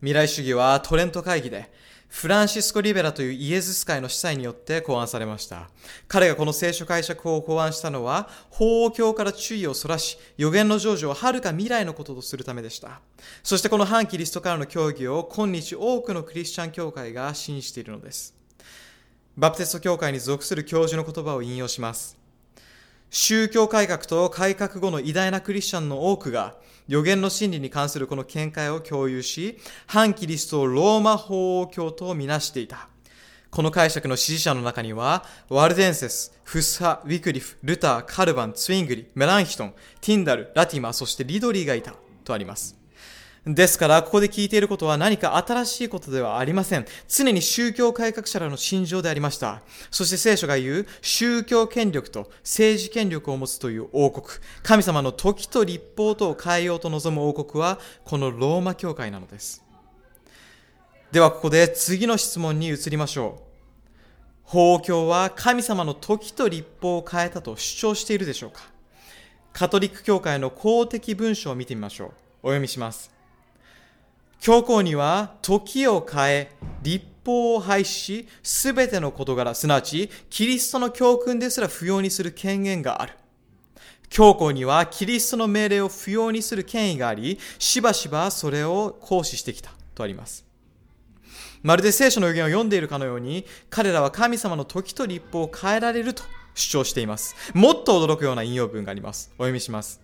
未来主義はトレント会議で、フランシスコ・リベラというイエズス会の司祭によって考案されました。彼がこの聖書解釈法を考案したのは、法王教から注意をそらし、予言の成就をはるか未来のこととするためでした。そしてこの反キリストからの教義を今日多くのクリスチャン教会が信じているのです。バプテスト教会に属する教授の言葉を引用します。宗教改革と改革後の偉大なクリスチャンの多くが予言の真理に関するこの見解を共有し、反キリストをローマ法王教とみなしていた。この解釈の支持者の中には、ワルデンセス、フッサ、ウィクリフ、ルター、カルバン、ツイングリ、メランヒトン、ティンダル、ラティマ、そしてリドリーがいたとあります。ですから、ここで聞いていることは何か新しいことではありません。常に宗教改革者らの心情でありました。そして聖書が言う宗教権力と政治権力を持つという王国。神様の時と立法とを変えようと望む王国は、このローマ教会なのです。ではここで次の質問に移りましょう。法教は神様の時と立法を変えたと主張しているでしょうかカトリック教会の公的文書を見てみましょう。お読みします。教皇には時を変え、立法を廃止し、すべての事柄、すなわち、キリストの教訓ですら不要にする権限がある。教皇にはキリストの命令を不要にする権威があり、しばしばそれを行使してきたとあります。まるで聖書の予言を読んでいるかのように、彼らは神様の時と立法を変えられると主張しています。もっと驚くような引用文があります。お読みします。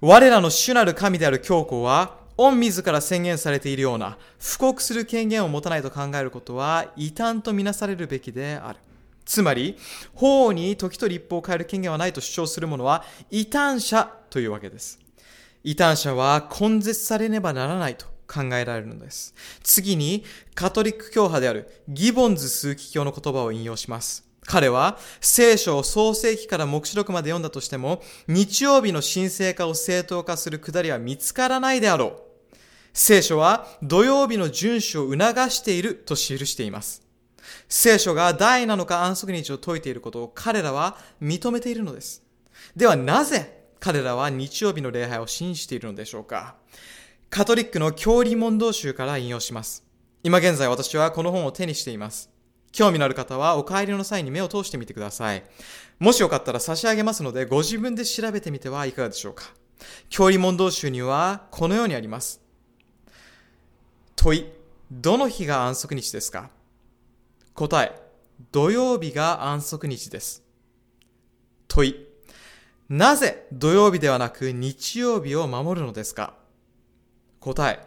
我らの主なる神である教皇は、御自ら宣言されているような布告する権限を持たないと考えることは異端とみなされるべきである。つまり、法に時と立法を変える権限はないと主張する者は異端者というわけです。異端者は根絶されねばならないと考えられるのです。次に、カトリック教派であるギボンズ枢機卿の言葉を引用します。彼は聖書を創世記から目視録まで読んだとしても、日曜日の神聖化を正当化するくだりは見つからないであろう。聖書は土曜日の遵守を促していると記しています。聖書が大なのか安息日を説いていることを彼らは認めているのです。ではなぜ彼らは日曜日の礼拝を信じているのでしょうかカトリックの教理問答集から引用します。今現在私はこの本を手にしています。興味のある方はお帰りの際に目を通してみてください。もしよかったら差し上げますのでご自分で調べてみてはいかがでしょうか。教理問答集にはこのようにあります。問い、どの日が安息日ですか？答え、土曜日が安息日です。問い、なぜ土曜日ではなく日曜日を守るのですか？答え、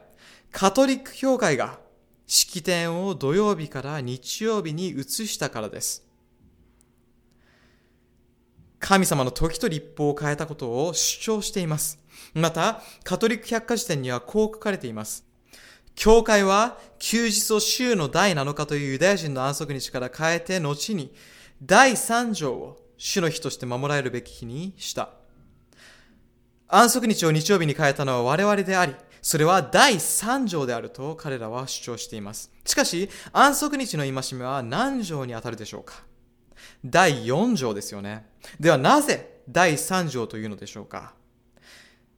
カトリック教会が式典を土曜日から日曜日に移したからです。神様の時と立法を変えたことを主張しています。また、カトリック百科事典にはこう書かれています。教会は休日を週の第7日というユダヤ人の安息日から変えて後に第3条を主の日として守られるべき日にした。安息日を日曜日に変えたのは我々であり、それは第3条であると彼らは主張しています。しかし、安息日の戒めは何条に当たるでしょうか？第4条ですよね。ではなぜ第3条というのでしょうか？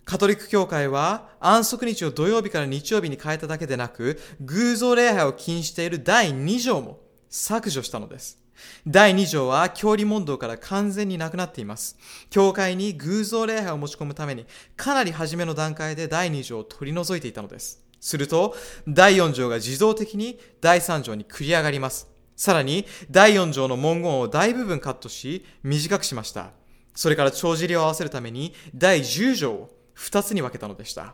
カトリック教会は安息日を土曜日から日曜日に変えただけでなく、偶像礼拝を禁止している第2条も削除したのです。第2条は教理問答から完全になくなっています。教会に偶像礼拝を持ち込むために、かなり初めの段階で第2条を取り除いていたのです。すると、第4条が自動的に第3条に繰り上がります。さらに、第4条の文言を大部分カットし、短くしました。それから帳尻を合わせるために、第10条を二つに分けたのでした。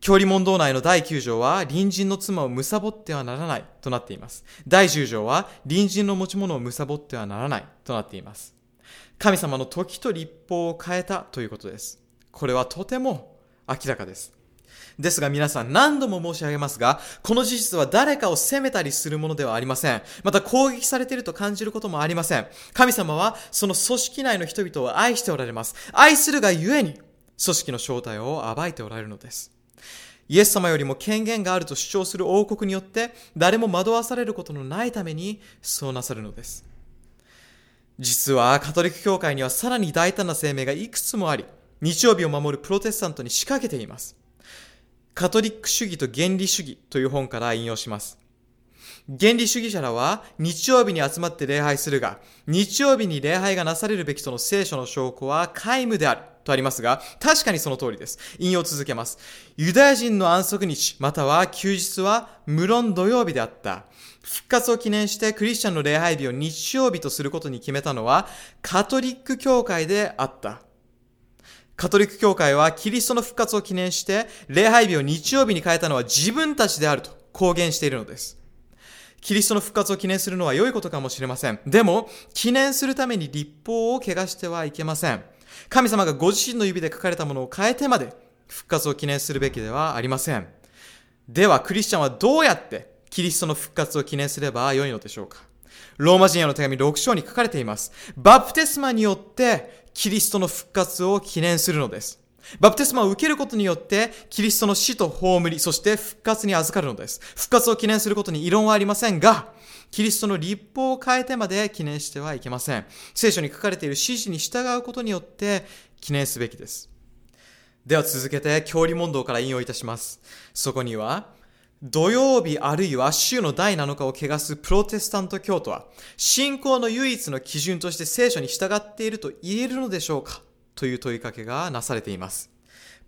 教理問答内の第9条は、隣人の妻を貪ってはならないとなっています。第10条は、隣人の持ち物を貪ってはならないとなっています。神様の時と立法を変えたということです。これはとても明らかです。ですが皆さん何度も申し上げますが、この事実は誰かを責めたりするものではありません。また攻撃されていると感じることもありません。神様はその組織内の人々を愛しておられます。愛するがゆえに、組織の正体を暴いておられるのです。イエス様よりも権限があると主張する王国によって誰も惑わされることのないためにそうなさるのです。実はカトリック教会にはさらに大胆な声明がいくつもあり、日曜日を守るプロテスタントに仕掛けています。カトリック主義と原理主義という本から引用します。原理主義者らは日曜日に集まって礼拝するが、日曜日に礼拝がなされるべきとの聖書の証拠は皆無であるとありますが、確かにその通りです。引用続けます。ユダヤ人の安息日、または休日は無論土曜日であった。復活を記念してクリスチャンの礼拝日を日曜日とすることに決めたのはカトリック教会であった。カトリック教会はキリストの復活を記念して礼拝日を日曜日に変えたのは自分たちであると公言しているのです。キリストの復活を記念するのは良いことかもしれません。でも、記念するために立法を汚してはいけません。神様がご自身の指で書かれたものを変えてまで復活を記念するべきではありません。では、クリスチャンはどうやってキリストの復活を記念すれば良いのでしょうかローマ人への手紙6章に書かれています。バプテスマによってキリストの復活を記念するのです。バプテスマを受けることによって、キリストの死と葬り、そして復活に預かるのです。復活を記念することに異論はありませんが、キリストの立法を変えてまで記念してはいけません。聖書に書かれている指示に従うことによって記念すべきです。では続けて、教理問答から引用いたします。そこには、土曜日あるいは週の第7日を汚すプロテスタント教徒は、信仰の唯一の基準として聖書に従っていると言えるのでしょうかという問いかけがなされています。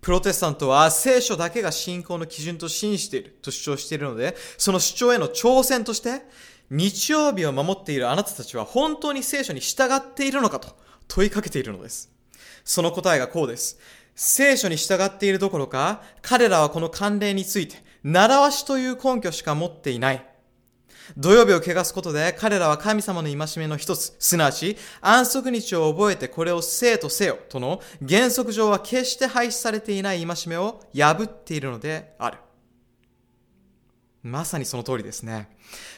プロテスタントは聖書だけが信仰の基準と信じていると主張しているので、その主張への挑戦として、日曜日を守っているあなたたちは本当に聖書に従っているのかと問いかけているのです。その答えがこうです。聖書に従っているどころか、彼らはこの慣例について、習わしという根拠しか持っていない。土曜日を汚すことで彼らは神様の戒めの一つ、すなわち安息日を覚えてこれを生とせよとの原則上は決して廃止されていない戒めを破っているのである。まさにその通りですね。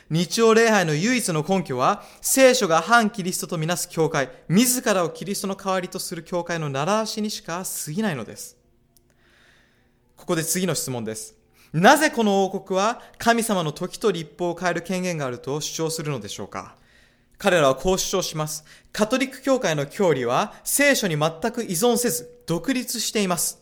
日曜礼拝の唯一の根拠は、聖書が反キリストとみなす教会、自らをキリストの代わりとする教会の習わしにしか過ぎないのです。ここで次の質問です。なぜこの王国は神様の時と立法を変える権限があると主張するのでしょうか？彼らはこう主張します。カトリック教会の教理は聖書に全く依存せず独立しています。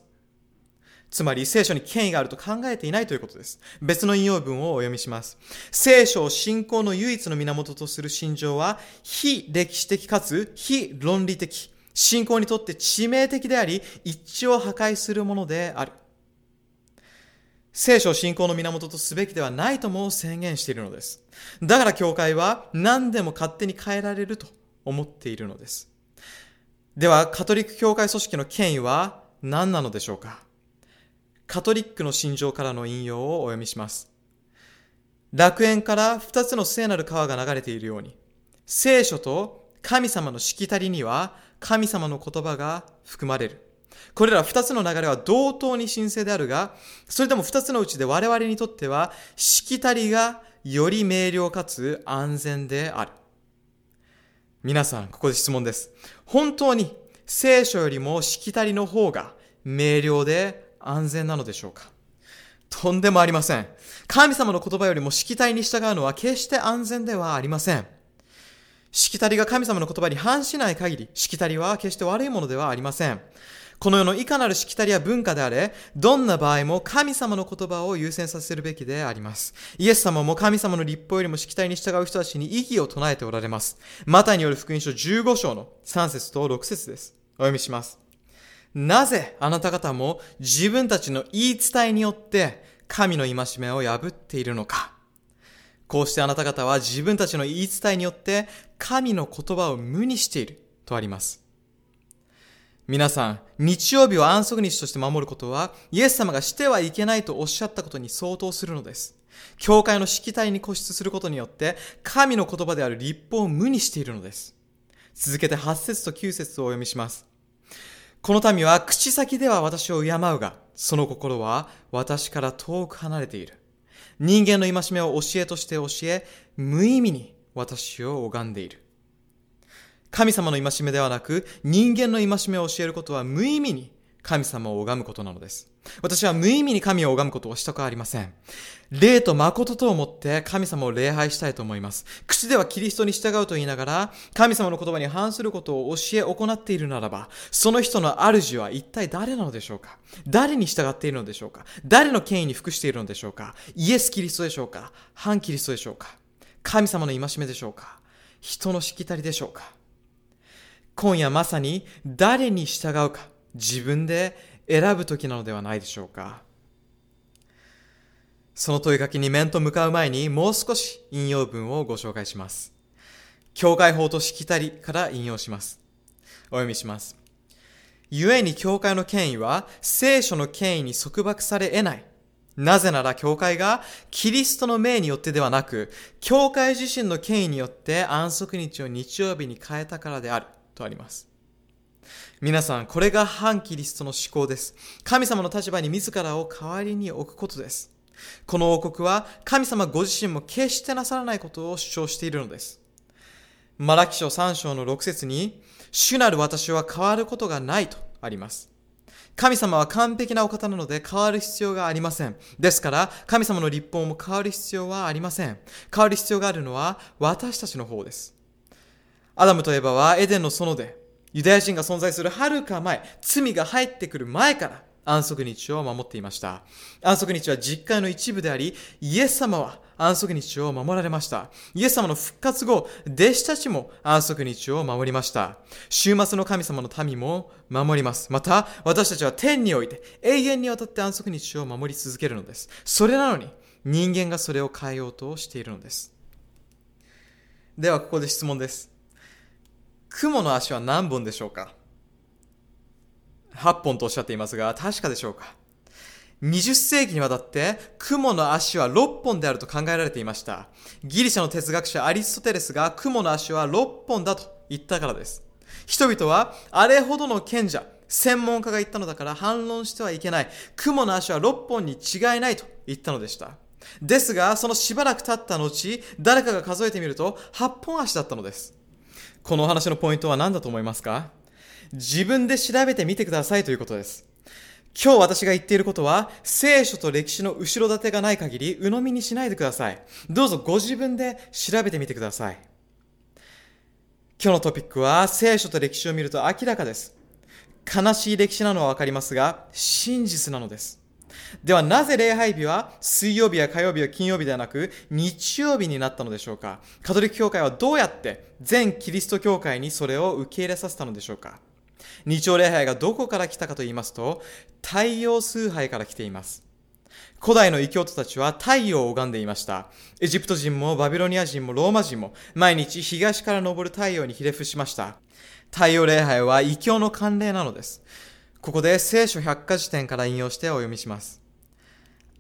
つまり聖書に権威があると考えていないということです。別の引用文をお読みします。聖書を信仰の唯一の源とする信条は非歴史的かつ非論理的、信仰にとって致命的であり一致を破壊するものである。聖書を信仰の源とすべきではないとも宣言しているのです。だから教会は何でも勝手に変えられると思っているのです。では、カトリック教会組織の権威は何なのでしょうか？カトリックの信条からの引用をお読みします。楽園から二つの聖なる川が流れているように、聖書と神様のしきたりには神様の言葉が含まれる。これら二つの流れは同等に神聖であるが、それでも二つのうちで我々にとっては、しきたりがより明瞭かつ安全である。皆さん、ここで質問です。本当に聖書よりもしきたりの方が明瞭で安全なのでしょうか？とんでもありません。神様の言葉よりもしきたりに従うのは決して安全ではありません。しきたりが神様の言葉に反しない限り、しきたりは決して悪いものではありません。この世のいかなるしきたりや文化であれ、どんな場合も神様の言葉を優先させるべきであります。イエス様も神様の立法よりもしきたりに従う人たちに意義を唱えておられます。マタイによる福音書15章の3節と6節です。お読みします。なぜあなた方も自分たちの言い伝えによって神の戒めを破っているのかこうしてあなた方は自分たちの言い伝えによって神の言葉を無にしているとあります。皆さん、日曜日を安息日として守ることは、イエス様がしてはいけないとおっしゃったことに相当するのです。教会の式体に固執することによって、神の言葉である立法を無にしているのです。続けて8節と9節をお読みします。この民は口先では私を敬うが、その心は私から遠く離れている。人間の戒めを教えとして教え、無意味に私を拝んでいる。神様の戒めではなく、人間の戒めを教えることは無意味に神様を拝むことなのです。私は無意味に神を拝むことをしたくありません。霊と誠と思って神様を礼拝したいと思います。口ではキリストに従うと言いながら、神様の言葉に反することを教え行っているならば、その人の主は一体誰なのでしょうか？誰に従っているのでしょうか？誰の権威に服しているのでしょうか？イエス・キリストでしょうか？反キリストでしょうか？神様の戒めでしょうか？人のしきたりでしょうか？今夜まさに誰に従うか自分で選ぶ時なのではないでしょうかその問いかけに面と向かう前にもう少し引用文をご紹介します。教会法としきたりから引用します。お読みします。故に教会の権威は聖書の権威に束縛され得ない。なぜなら教会がキリストの命によってではなく、教会自身の権威によって安息日を日曜日に変えたからであるとあります。皆さん、これが反キリストの思考です。神様の立場に自らを代わりに置くことです。この王国は神様ご自身も決してなさらないことを主張しているのです。マラキ書3章の6節に、主なる私は変わることがないとあります。神様は完璧なお方なので変わる必要がありません。ですから、神様の立法も変わる必要はありません。変わる必要があるのは私たちの方です。アダムとエバはエデンの園で、ユダヤ人が存在するはるか前、罪が入ってくる前から、安息日を守っていました。安息日は実会の一部であり、イエス様は安息日を守られました。イエス様の復活後、弟子たちも安息日を守りました。週末の神様の民も守ります。また、私たちは天において永遠にわたって安息日を守り続けるのです。それなのに、人間がそれを変えようとしているのです。では、ここで質問です。雲の足は何本でしょうか？8本とおっしゃっていますが、確かでしょうか？20世紀にわたって雲の足は6本であると考えられていました。ギリシャの哲学者アリストテレスが雲の足は6本だと言ったからです。人々はあれほどの賢者、専門家が言ったのだから反論してはいけない。雲の足は6本に違いないと言ったのでした。ですが、そのしばらく経った後、誰かが数えてみると8本足だったのです。このお話のポイントは何だと思いますか？自分で調べてみてくださいということです。今日私が言っていることは、聖書と歴史の後ろ盾がない限り、鵜呑みにしないでください。どうぞご自分で調べてみてください。今日のトピックは、聖書と歴史を見ると明らかです。悲しい歴史なのはわかりますが、真実なのです。ではなぜ礼拝日は水曜日や火曜日や金曜日ではなく日曜日になったのでしょうか？カトリック教会はどうやって全キリスト教会にそれを受け入れさせたのでしょうか？日曜礼拝がどこから来たかと言いますと、太陽崇拝から来ています。古代の異教徒たちは太陽を拝んでいました。エジプト人もバビロニア人もローマ人も毎日東から昇る太陽にひれ伏しました。太陽礼拝は異教の慣例なのです。ここで聖書百科事典から引用してお読みします。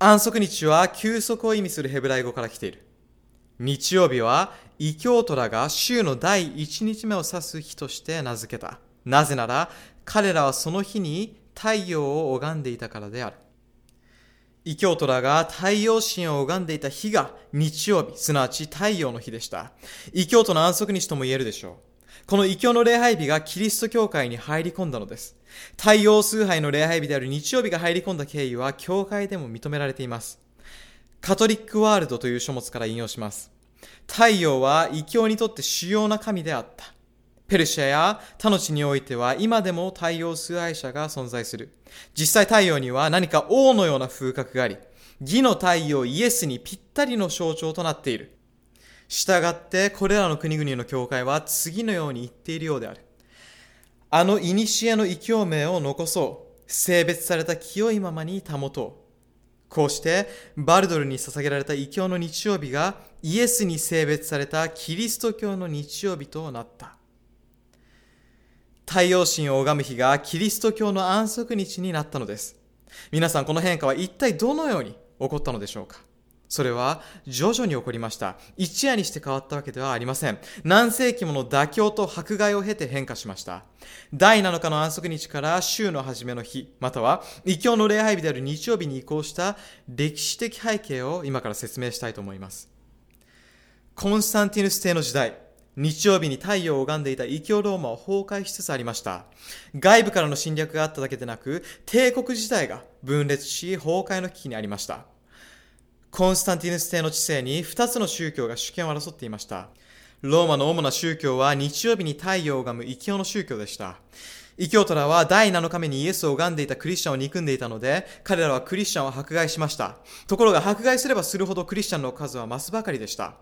安息日は休息を意味するヘブライ語から来ている。日曜日は異教徒らが週の第一日目を指す日として名付けた。なぜなら彼らはその日に太陽を拝んでいたからである。異教徒らが太陽神を拝んでいた日が日曜日、すなわち太陽の日でした。異教徒の安息日とも言えるでしょう。この異教の礼拝日がキリスト教会に入り込んだのです。太陽崇拝の礼拝日である日曜日が入り込んだ経緯は教会でも認められています。カトリックワールドという書物から引用します。太陽は異教にとって主要な神であった。ペルシャや他の地においては今でも太陽崇拝者が存在する。実際太陽には何か王のような風格があり、義の太陽イエスにぴったりの象徴となっている。従ってこれらの国々の教会は次のように言っているようである。あの古の異教名を残そう。性別された清いままに保とう。こうしてバルドルに捧げられた異教の日曜日がイエスに性別されたキリスト教の日曜日となった。太陽神を拝む日がキリスト教の安息日になったのです。皆さんこの変化は一体どのように起こったのでしょうか？それは徐々に起こりました。一夜にして変わったわけではありません。何世紀もの妥協と迫害を経て変化しました。第7日の安息日から週の初めの日、または異教の礼拝日である日曜日に移行した歴史的背景を今から説明したいと思います。コンスタンティヌス帝の時代、日曜日に太陽を拝んでいた異教ローマは崩壊しつつありました。外部からの侵略があっただけでなく、帝国自体が分裂し、崩壊の危機にありました。コンスタンティヌス帝の治世に2つの宗教が主権を争っていました。ローマの主な宗教は日曜日に太陽を拝む異教の宗教でした。異教徒らは第7日目にイエスを拝んでいたクリスチャンを憎んでいたので、彼らはクリスチャンを迫害しました。ところが迫害すればするほどクリスチャンの数は増すばかりでした。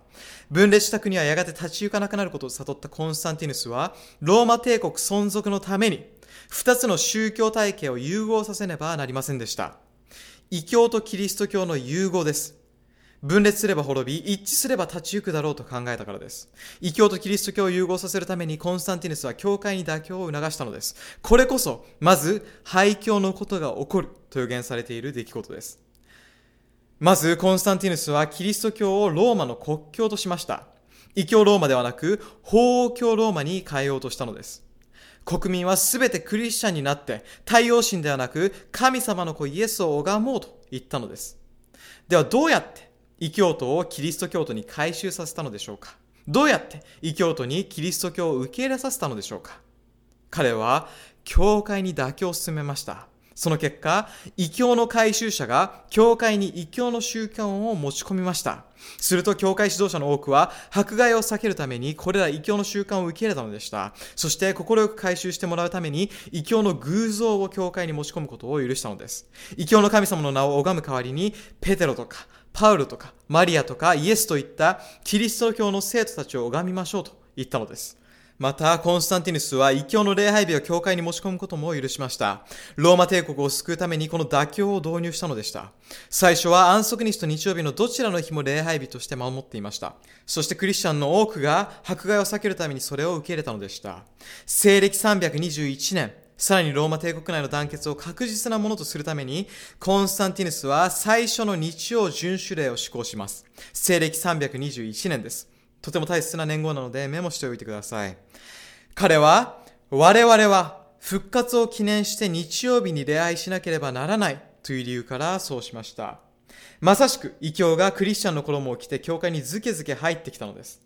分裂した国はやがて立ち行かなくなることを悟ったコンスタンティヌスは、ローマ帝国存続のために、二つの宗教体系を融合させねばなりませんでした。異教とキリスト教の融合です。分裂すれば滅び、一致すれば立ち行くだろうと考えたからです。異教とキリスト教を融合させるためにコンスタンティヌスは教会に妥協を促したのです。これこそ、まず、廃教のことが起こると予言されている出来事です。まず、コンスタンティヌスはキリスト教をローマの国教としました。異教ローマではなく、法王教ローマに変えようとしたのです。国民はすべてクリスチャンになって、太陽神ではなく、神様の子イエスを拝もうと言ったのです。では、どうやって異教徒をキリスト教徒に改宗させたのでしょうか？どうやって異教徒にキリスト教を受け入れさせたのでしょうか？彼は教会に妥協を進めました。その結果、異教の改宗者が教会に異教の宗教を持ち込みました。すると教会指導者の多くは迫害を避けるためにこれら異教の習慣を受け入れたのでした。そして快く回収してもらうために異教の偶像を教会に持ち込むことを許したのです。異教の神様の名を拝む代わりにペテロとかパウルとかマリアとかイエスといったキリスト教の生徒たちを拝みましょうと言ったのです。また、コンスタンティヌスは異教の礼拝日を教会に持ち込むことも許しました。ローマ帝国を救うためにこの妥協を導入したのでした。最初は安息日と日曜日のどちらの日も礼拝日として守っていました。そしてクリスチャンの多くが迫害を避けるためにそれを受け入れたのでした。西暦321年、さらにローマ帝国内の団結を確実なものとするために、コンスタンティヌスは最初の日曜遵守令を施行します。西暦321年です。とても大切な年号なのでメモしておいてください。彼は、我々は復活を記念して日曜日に礼拝しなければならないという理由からそうしました。まさしく、異教がクリスチャンの衣を着て教会にずけずけ入ってきたのです。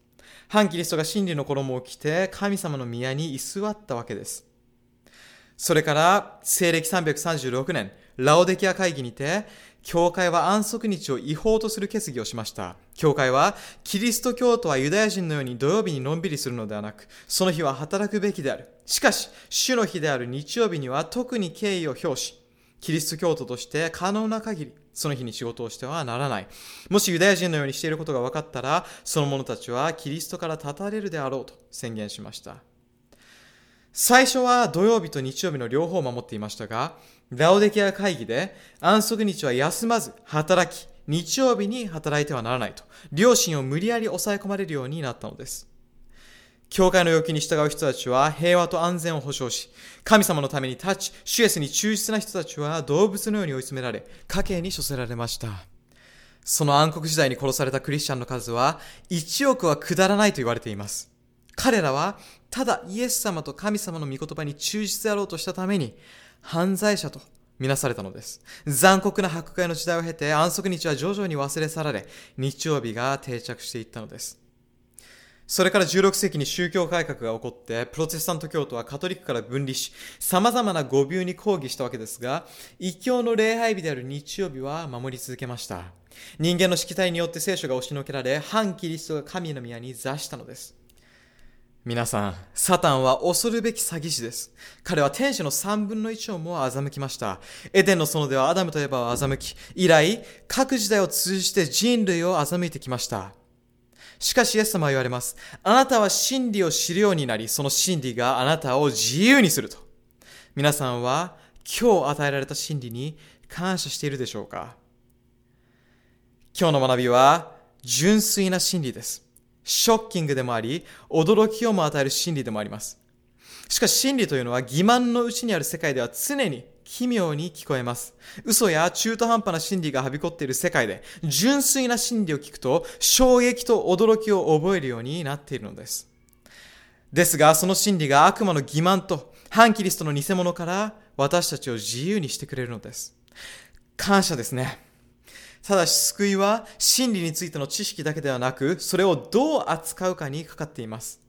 反キリストが真理の衣を着て神様の宮に居座ったわけです。それから、西暦336年、ラオデキア会議にて、教会は安息日を違法とする決議をしました。教会は、キリスト教徒はユダヤ人のように土曜日にのんびりするのではなく、その日は働くべきである。しかし、主の日である日曜日には特に敬意を表し、キリスト教徒として可能な限り、その日に仕事をしてはならない。もしユダヤ人のようにしていることが分かったら、その者たちはキリストから断たれるであろうと宣言しました。最初は土曜日と日曜日の両方を守っていましたが、ラオデキア会議で安息日は休まず働き、日曜日に働いてはならないと、両親を無理やり抑え込まれるようになったのです。教会の要求に従う人たちは平和と安全を保障し、神様のために立ち、主イエスに忠実な人たちは動物のように追い詰められ、家計に処せられました。その暗黒時代に殺されたクリスチャンの数は1億は下らないと言われています。彼らはただイエス様と神様の御言葉に忠実であろうとしたために犯罪者とみなされたのです。残酷な迫害の時代を経て安息日は徐々に忘れ去られ、日曜日が定着していったのです。それから16世紀に宗教改革が起こって、プロテスタント教徒はカトリックから分離し、様々な誤謬に抗議したわけですが、異教の礼拝日である日曜日は守り続けました。人間の色体によって聖書が押しのけられ、反キリストが神の宮に座したのです。皆さん、サタンは恐るべき詐欺師です。彼は天使の三分の一をも欺きました。エデンの園ではアダムとエバを欺き、以来、各時代を通じて人類を欺いてきました。しかしイエス様は言われます。あなたは真理を知るようになり、その真理があなたを自由にすると。皆さんは今日与えられた真理に感謝しているでしょうか今日の学びは純粋な真理です。ショッキングでもあり、驚きをも与える真理でもあります。しかし真理というのは欺瞞のうちにある世界では常に奇妙に聞こえます。嘘や中途半端な真理がはびこっている世界で、純粋な真理を聞くと、衝撃と驚きを覚えるようになっているのです。ですが、その真理が悪魔の欺瞞と反キリストの偽物から私たちを自由にしてくれるのです。感謝ですね。ただし救いは真理についての知識だけではなく、それをどう扱うかにかかっています。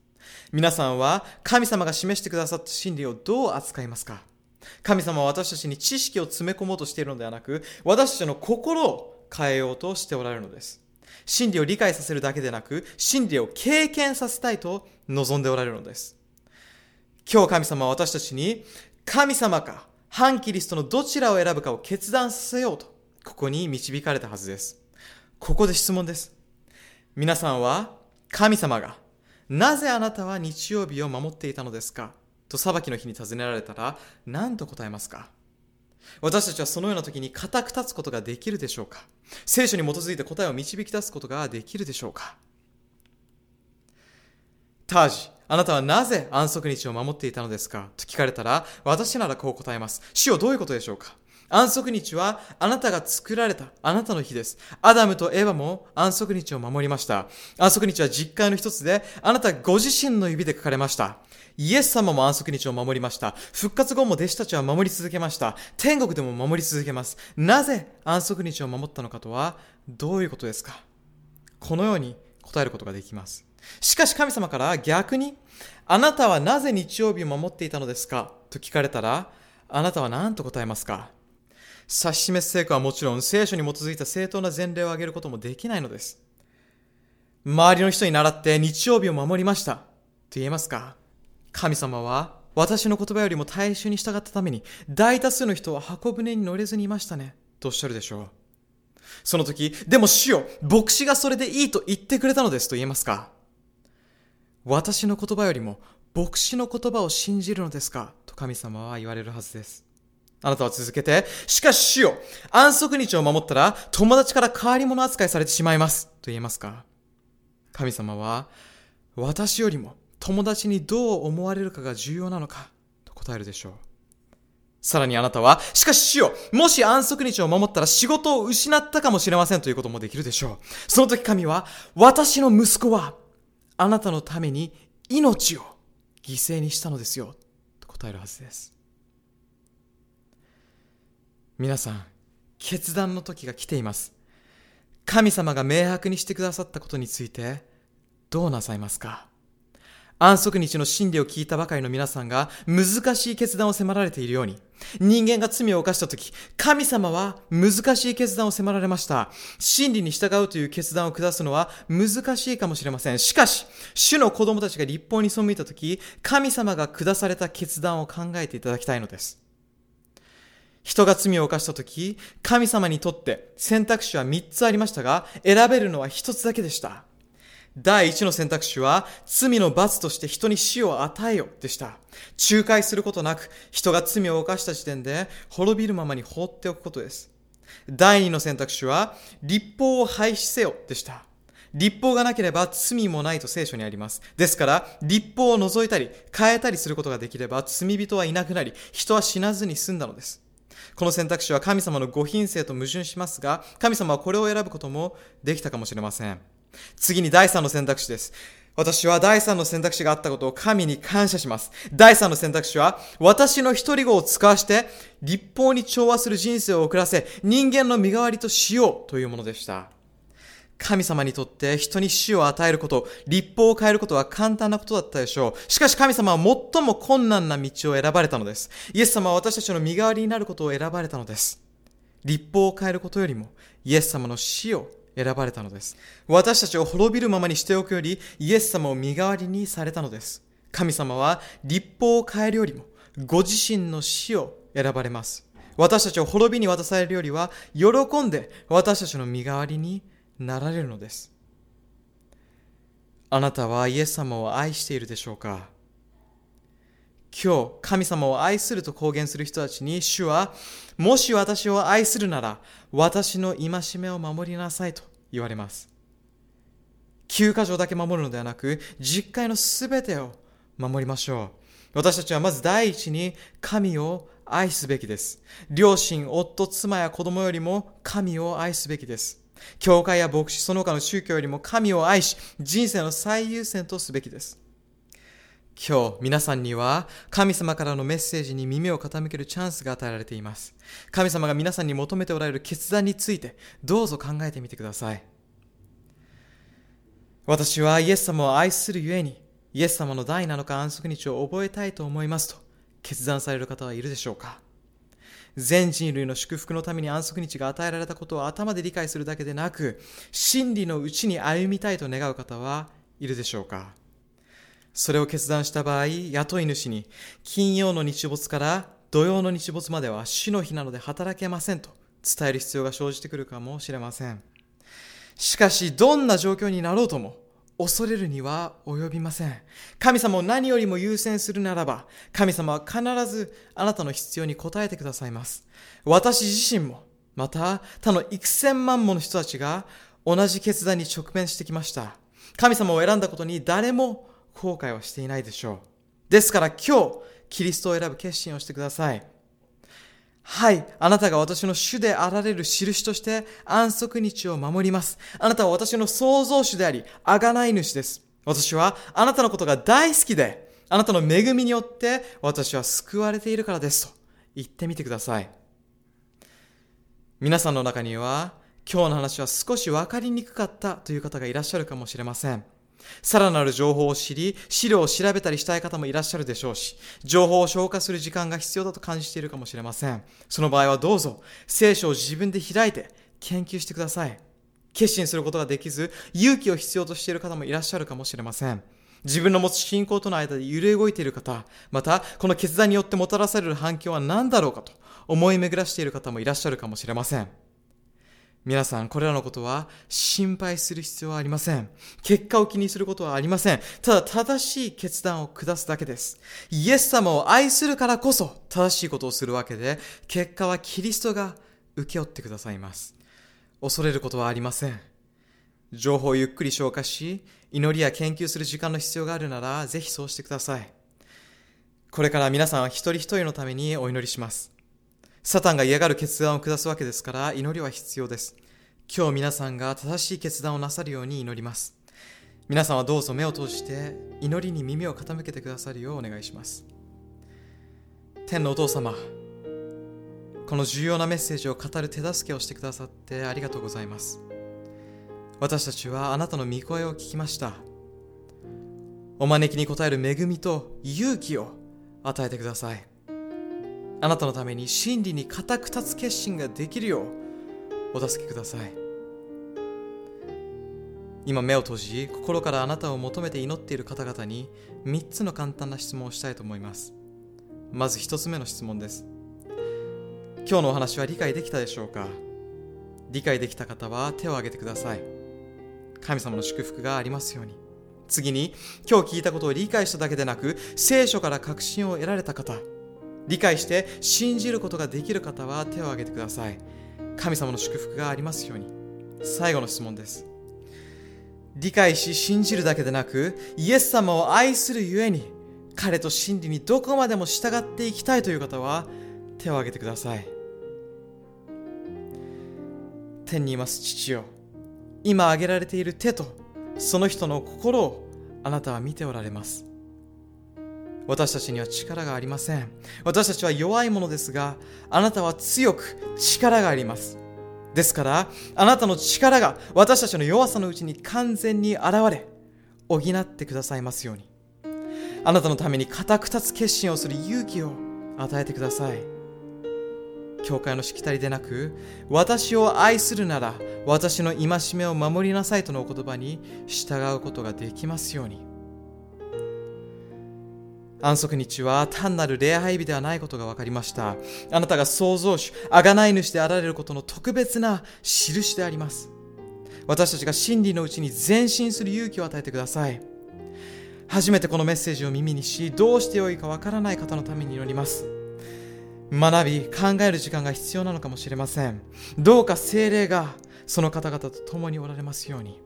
皆さんは神様が示してくださった真理をどう扱いますか？神様は私たちに知識を詰め込もうとしているのではなく、私たちの心を変えようとしておられるのです。真理を理解させるだけでなく、真理を経験させたいと望んでおられるのです。今日神様は私たちに神様か反キリストのどちらを選ぶかを決断させようと、ここに導かれたはずです。ここで質問です。皆さんは神様がなぜあなたは日曜日を守っていたのですか？と裁きの日に尋ねられたら何と答えますか？私たちはそのような時に固く立つことができるでしょうか？聖書に基づいて答えを導き出すことができるでしょうか？タージ、あなたはなぜ安息日を守っていたのですか？と聞かれたら、私ならこう答えます。死をどういうことでしょうか？安息日はあなたが作られたあなたの日です。アダムとエヴァも安息日を守りました。安息日は実会の一つで、あなたご自身の指で書かれました。イエス様も安息日を守りました。復活後も弟子たちは守り続けました。天国でも守り続けます。なぜ安息日を守ったのかとは、どういうことですか？このように答えることができます。しかし神様から逆に、あなたはなぜ日曜日を守っていたのですか？と聞かれたら、あなたは何と答えますか？指し示す成果はもちろん聖書に基づいた正当な前例を挙げることもできないのです。周りの人に倣って日曜日を守りましたと言えますか神様は私の言葉よりも大衆に従ったために大多数の人は箱舟に乗れずにいましたねとおっしゃるでしょう。その時、でも主よ、牧師がそれでいいと言ってくれたのですと言えますか私の言葉よりも牧師の言葉を信じるのですかと神様は言われるはずです。あなたは続けて、しかし主よ、安息日を守ったら友達から変わり者扱いされてしまいます。と言えますか神様は、私よりも友達にどう思われるかが重要なのかと答えるでしょう。さらにあなたは、しかし主よ、もし安息日を守ったら仕事を失ったかもしれませんということもできるでしょう。その時神は、私の息子は、あなたのために命を犠牲にしたのですよ。と答えるはずです。皆さん、決断の時が来ています。神様が明白にしてくださったことについて、どうなさいますか？安息日の真理を聞いたばかりの皆さんが難しい決断を迫られているように、人間が罪を犯した時、神様は難しい決断を迫られました。真理に従うという決断を下すのは難しいかもしれません。しかし、主の子供たちが立法に背いた時、神様が下された決断を考えていただきたいのです。人が罪を犯したとき、神様にとって選択肢は3つありましたが、選べるのは1つだけでした。第1の選択肢は、罪の罰として人に死を与えよでした。仲介することなく、人が罪を犯した時点で滅びるままに放っておくことです。第2の選択肢は、立法を廃止せよでした。立法がなければ罪もないと聖書にあります。ですから、立法を除いたり、変えたりすることができれば、罪人はいなくなり、人は死なずに済んだのです。この選択肢は神様のご品性と矛盾しますが、神様はこれを選ぶこともできたかもしれません。次に第3の選択肢です。私は第3の選択肢があったことを神に感謝します。第3の選択肢は、私の一人子を使わして、立法に調和する人生を送らせ、人間の身代わりとしようというものでした。神様にとって人に死を与えること、立法を変えることは簡単なことだったでしょう。しかし神様は最も困難な道を選ばれたのです。イエス様は私たちの身代わりになることを選ばれたのです。立法を変えることよりも、イエス様の死を選ばれたのです。私たちを滅びるままにしておくより、イエス様を身代わりにされたのです。神様は立法を変えるよりも、ご自身の死を選ばれます。私たちを滅びに渡されるよりは、喜んで私たちの身代わりになられるのです。あなたはイエス様を愛しているでしょうか？今日、神様を愛すると公言する人たちに、主は、もし私を愛するなら、私の戒めを守りなさいと言われます。9箇条だけ守るのではなく、実会のすべてを守りましょう。私たちはまず第一に神を愛すべきです。両親、夫、妻や子供よりも神を愛すべきです。教会や牧師、その他の宗教よりも神を愛し、人生の最優先とすべきです。今日、皆さんには神様からのメッセージに耳を傾けるチャンスが与えられています。神様が皆さんに求めておられる決断について、どうぞ考えてみてください。私はイエス様を愛するゆえに、イエス様の第7日安息日を覚えたいと思いますと決断される方はいるでしょうか全人類の祝福のために安息日が与えられたことを頭で理解するだけでなく、真理のうちに歩みたいと願う方はいるでしょうか？それを決断した場合、雇い主に、金曜の日没から土曜の日没までは主の日なので働けませんと伝える必要が生じてくるかもしれません。しかし、どんな状況になろうとも、恐れるには及びません。神様を何よりも優先するならば、神様は必ずあなたの必要に応えてくださいます。私自身も、また他の幾千万もの人たちが同じ決断に直面してきました。神様を選んだことに誰も後悔はしていないでしょう。ですから今日、キリストを選ぶ決心をしてください。はい。あなたが私の主であられる印として安息日を守ります。あなたは私の創造主であり、あがない主です。私はあなたのことが大好きで、あなたの恵みによって私は救われているからですと言ってみてください。皆さんの中には今日の話は少し分かりにくかったという方がいらっしゃるかもしれません。さらなる情報を知り、資料を調べたりしたい方もいらっしゃるでしょうし、情報を消化する時間が必要だと感じているかもしれません。その場合はどうぞ、聖書を自分で開いて研究してください。決心することができず、勇気を必要としている方もいらっしゃるかもしれません。自分の持つ信仰との間で揺れ動いている方、また、この決断によってもたらされる反響は何だろうかと思い巡らしている方もいらっしゃるかもしれません。皆さん、これらのことは心配する必要はありません。結果を気にすることはありません。ただ正しい決断を下すだけです。イエス様を愛するからこそ正しいことをするわけで、結果はキリストが受け負ってくださいます。恐れることはありません。情報をゆっくり消化し、祈りや研究する時間の必要があるなら、ぜひそうしてください。これから皆さんは一人一人のためにお祈りします。サタンが嫌がる決断を下すわけですから祈りは必要です。今日皆さんが正しい決断をなさるように祈ります。皆さんはどうぞ目を閉じて祈りに耳を傾けてくださるようお願いします。天のお父様、この重要なメッセージを語る手助けをしてくださってありがとうございます。私たちはあなたの御声を聞きました。お招きに応える恵みと勇気を与えてください。あなたのために真理に固く立つ決心ができるようお助けください。今目を閉じ心からあなたを求めて祈っている方々に3つの簡単な質問をしたいと思います。まず1つ目の質問です。今日のお話は理解できたでしょうか？理解できた方は手を挙げてください。神様の祝福がありますように。次に今日聞いたことを理解しただけでなく聖書から確信を得られた方。理解して信じることができる方は手を挙げてください。神様の祝福がありますように。最後の質問です。理解し信じるだけでなく、イエス様を愛するゆえに、彼と真理にどこまでも従っていきたいという方は手を挙げてください。天にいます父よ。今挙げられている手とその人の心をあなたは見ておられます。私たちには力がありません。私たちは弱いものですが、あなたは強く力があります。ですから、あなたの力が私たちの弱さのうちに完全に現れ、補ってくださいますように。あなたのために固く立つ決心をする勇気を与えてください。教会のしきたりでなく、私を愛するなら、私の戒めを守りなさいとのお言葉に従うことができますように。安息日は単なる礼拝日ではないことが分かりました。あなたが創造主、贖い主であられることの特別な印であります。私たちが真理のうちに前進する勇気を与えてください。初めてこのメッセージを耳にし、どうしてよいかわからない方のために祈ります。学び、考える時間が必要なのかもしれません。どうか精霊がその方々と共におられますように。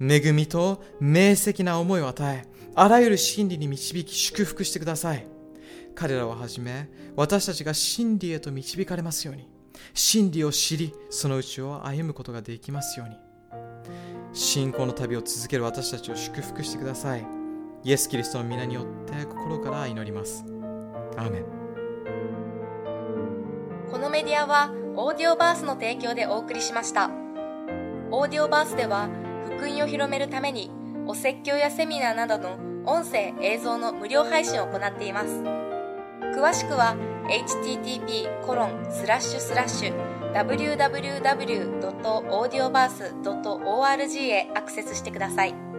恵みと明晰な思いを与え、あらゆる真理に導き祝福してください。彼らをはじめ、私たちが真理へと導かれますように、真理を知り、そのうちを歩むことができますように。信仰の旅を続ける私たちを祝福してください。イエス・キリストの皆によって心から祈ります。アーメン。このメディアは、オーディオバースの提供でお送りしました。オーディオバースでは、福音を広めるために、お説教やセミナーなどの音声映像の無料配信を行っています詳しくは http コロンスラッシュスラッシュ www.audioverse.org へアクセスしてください。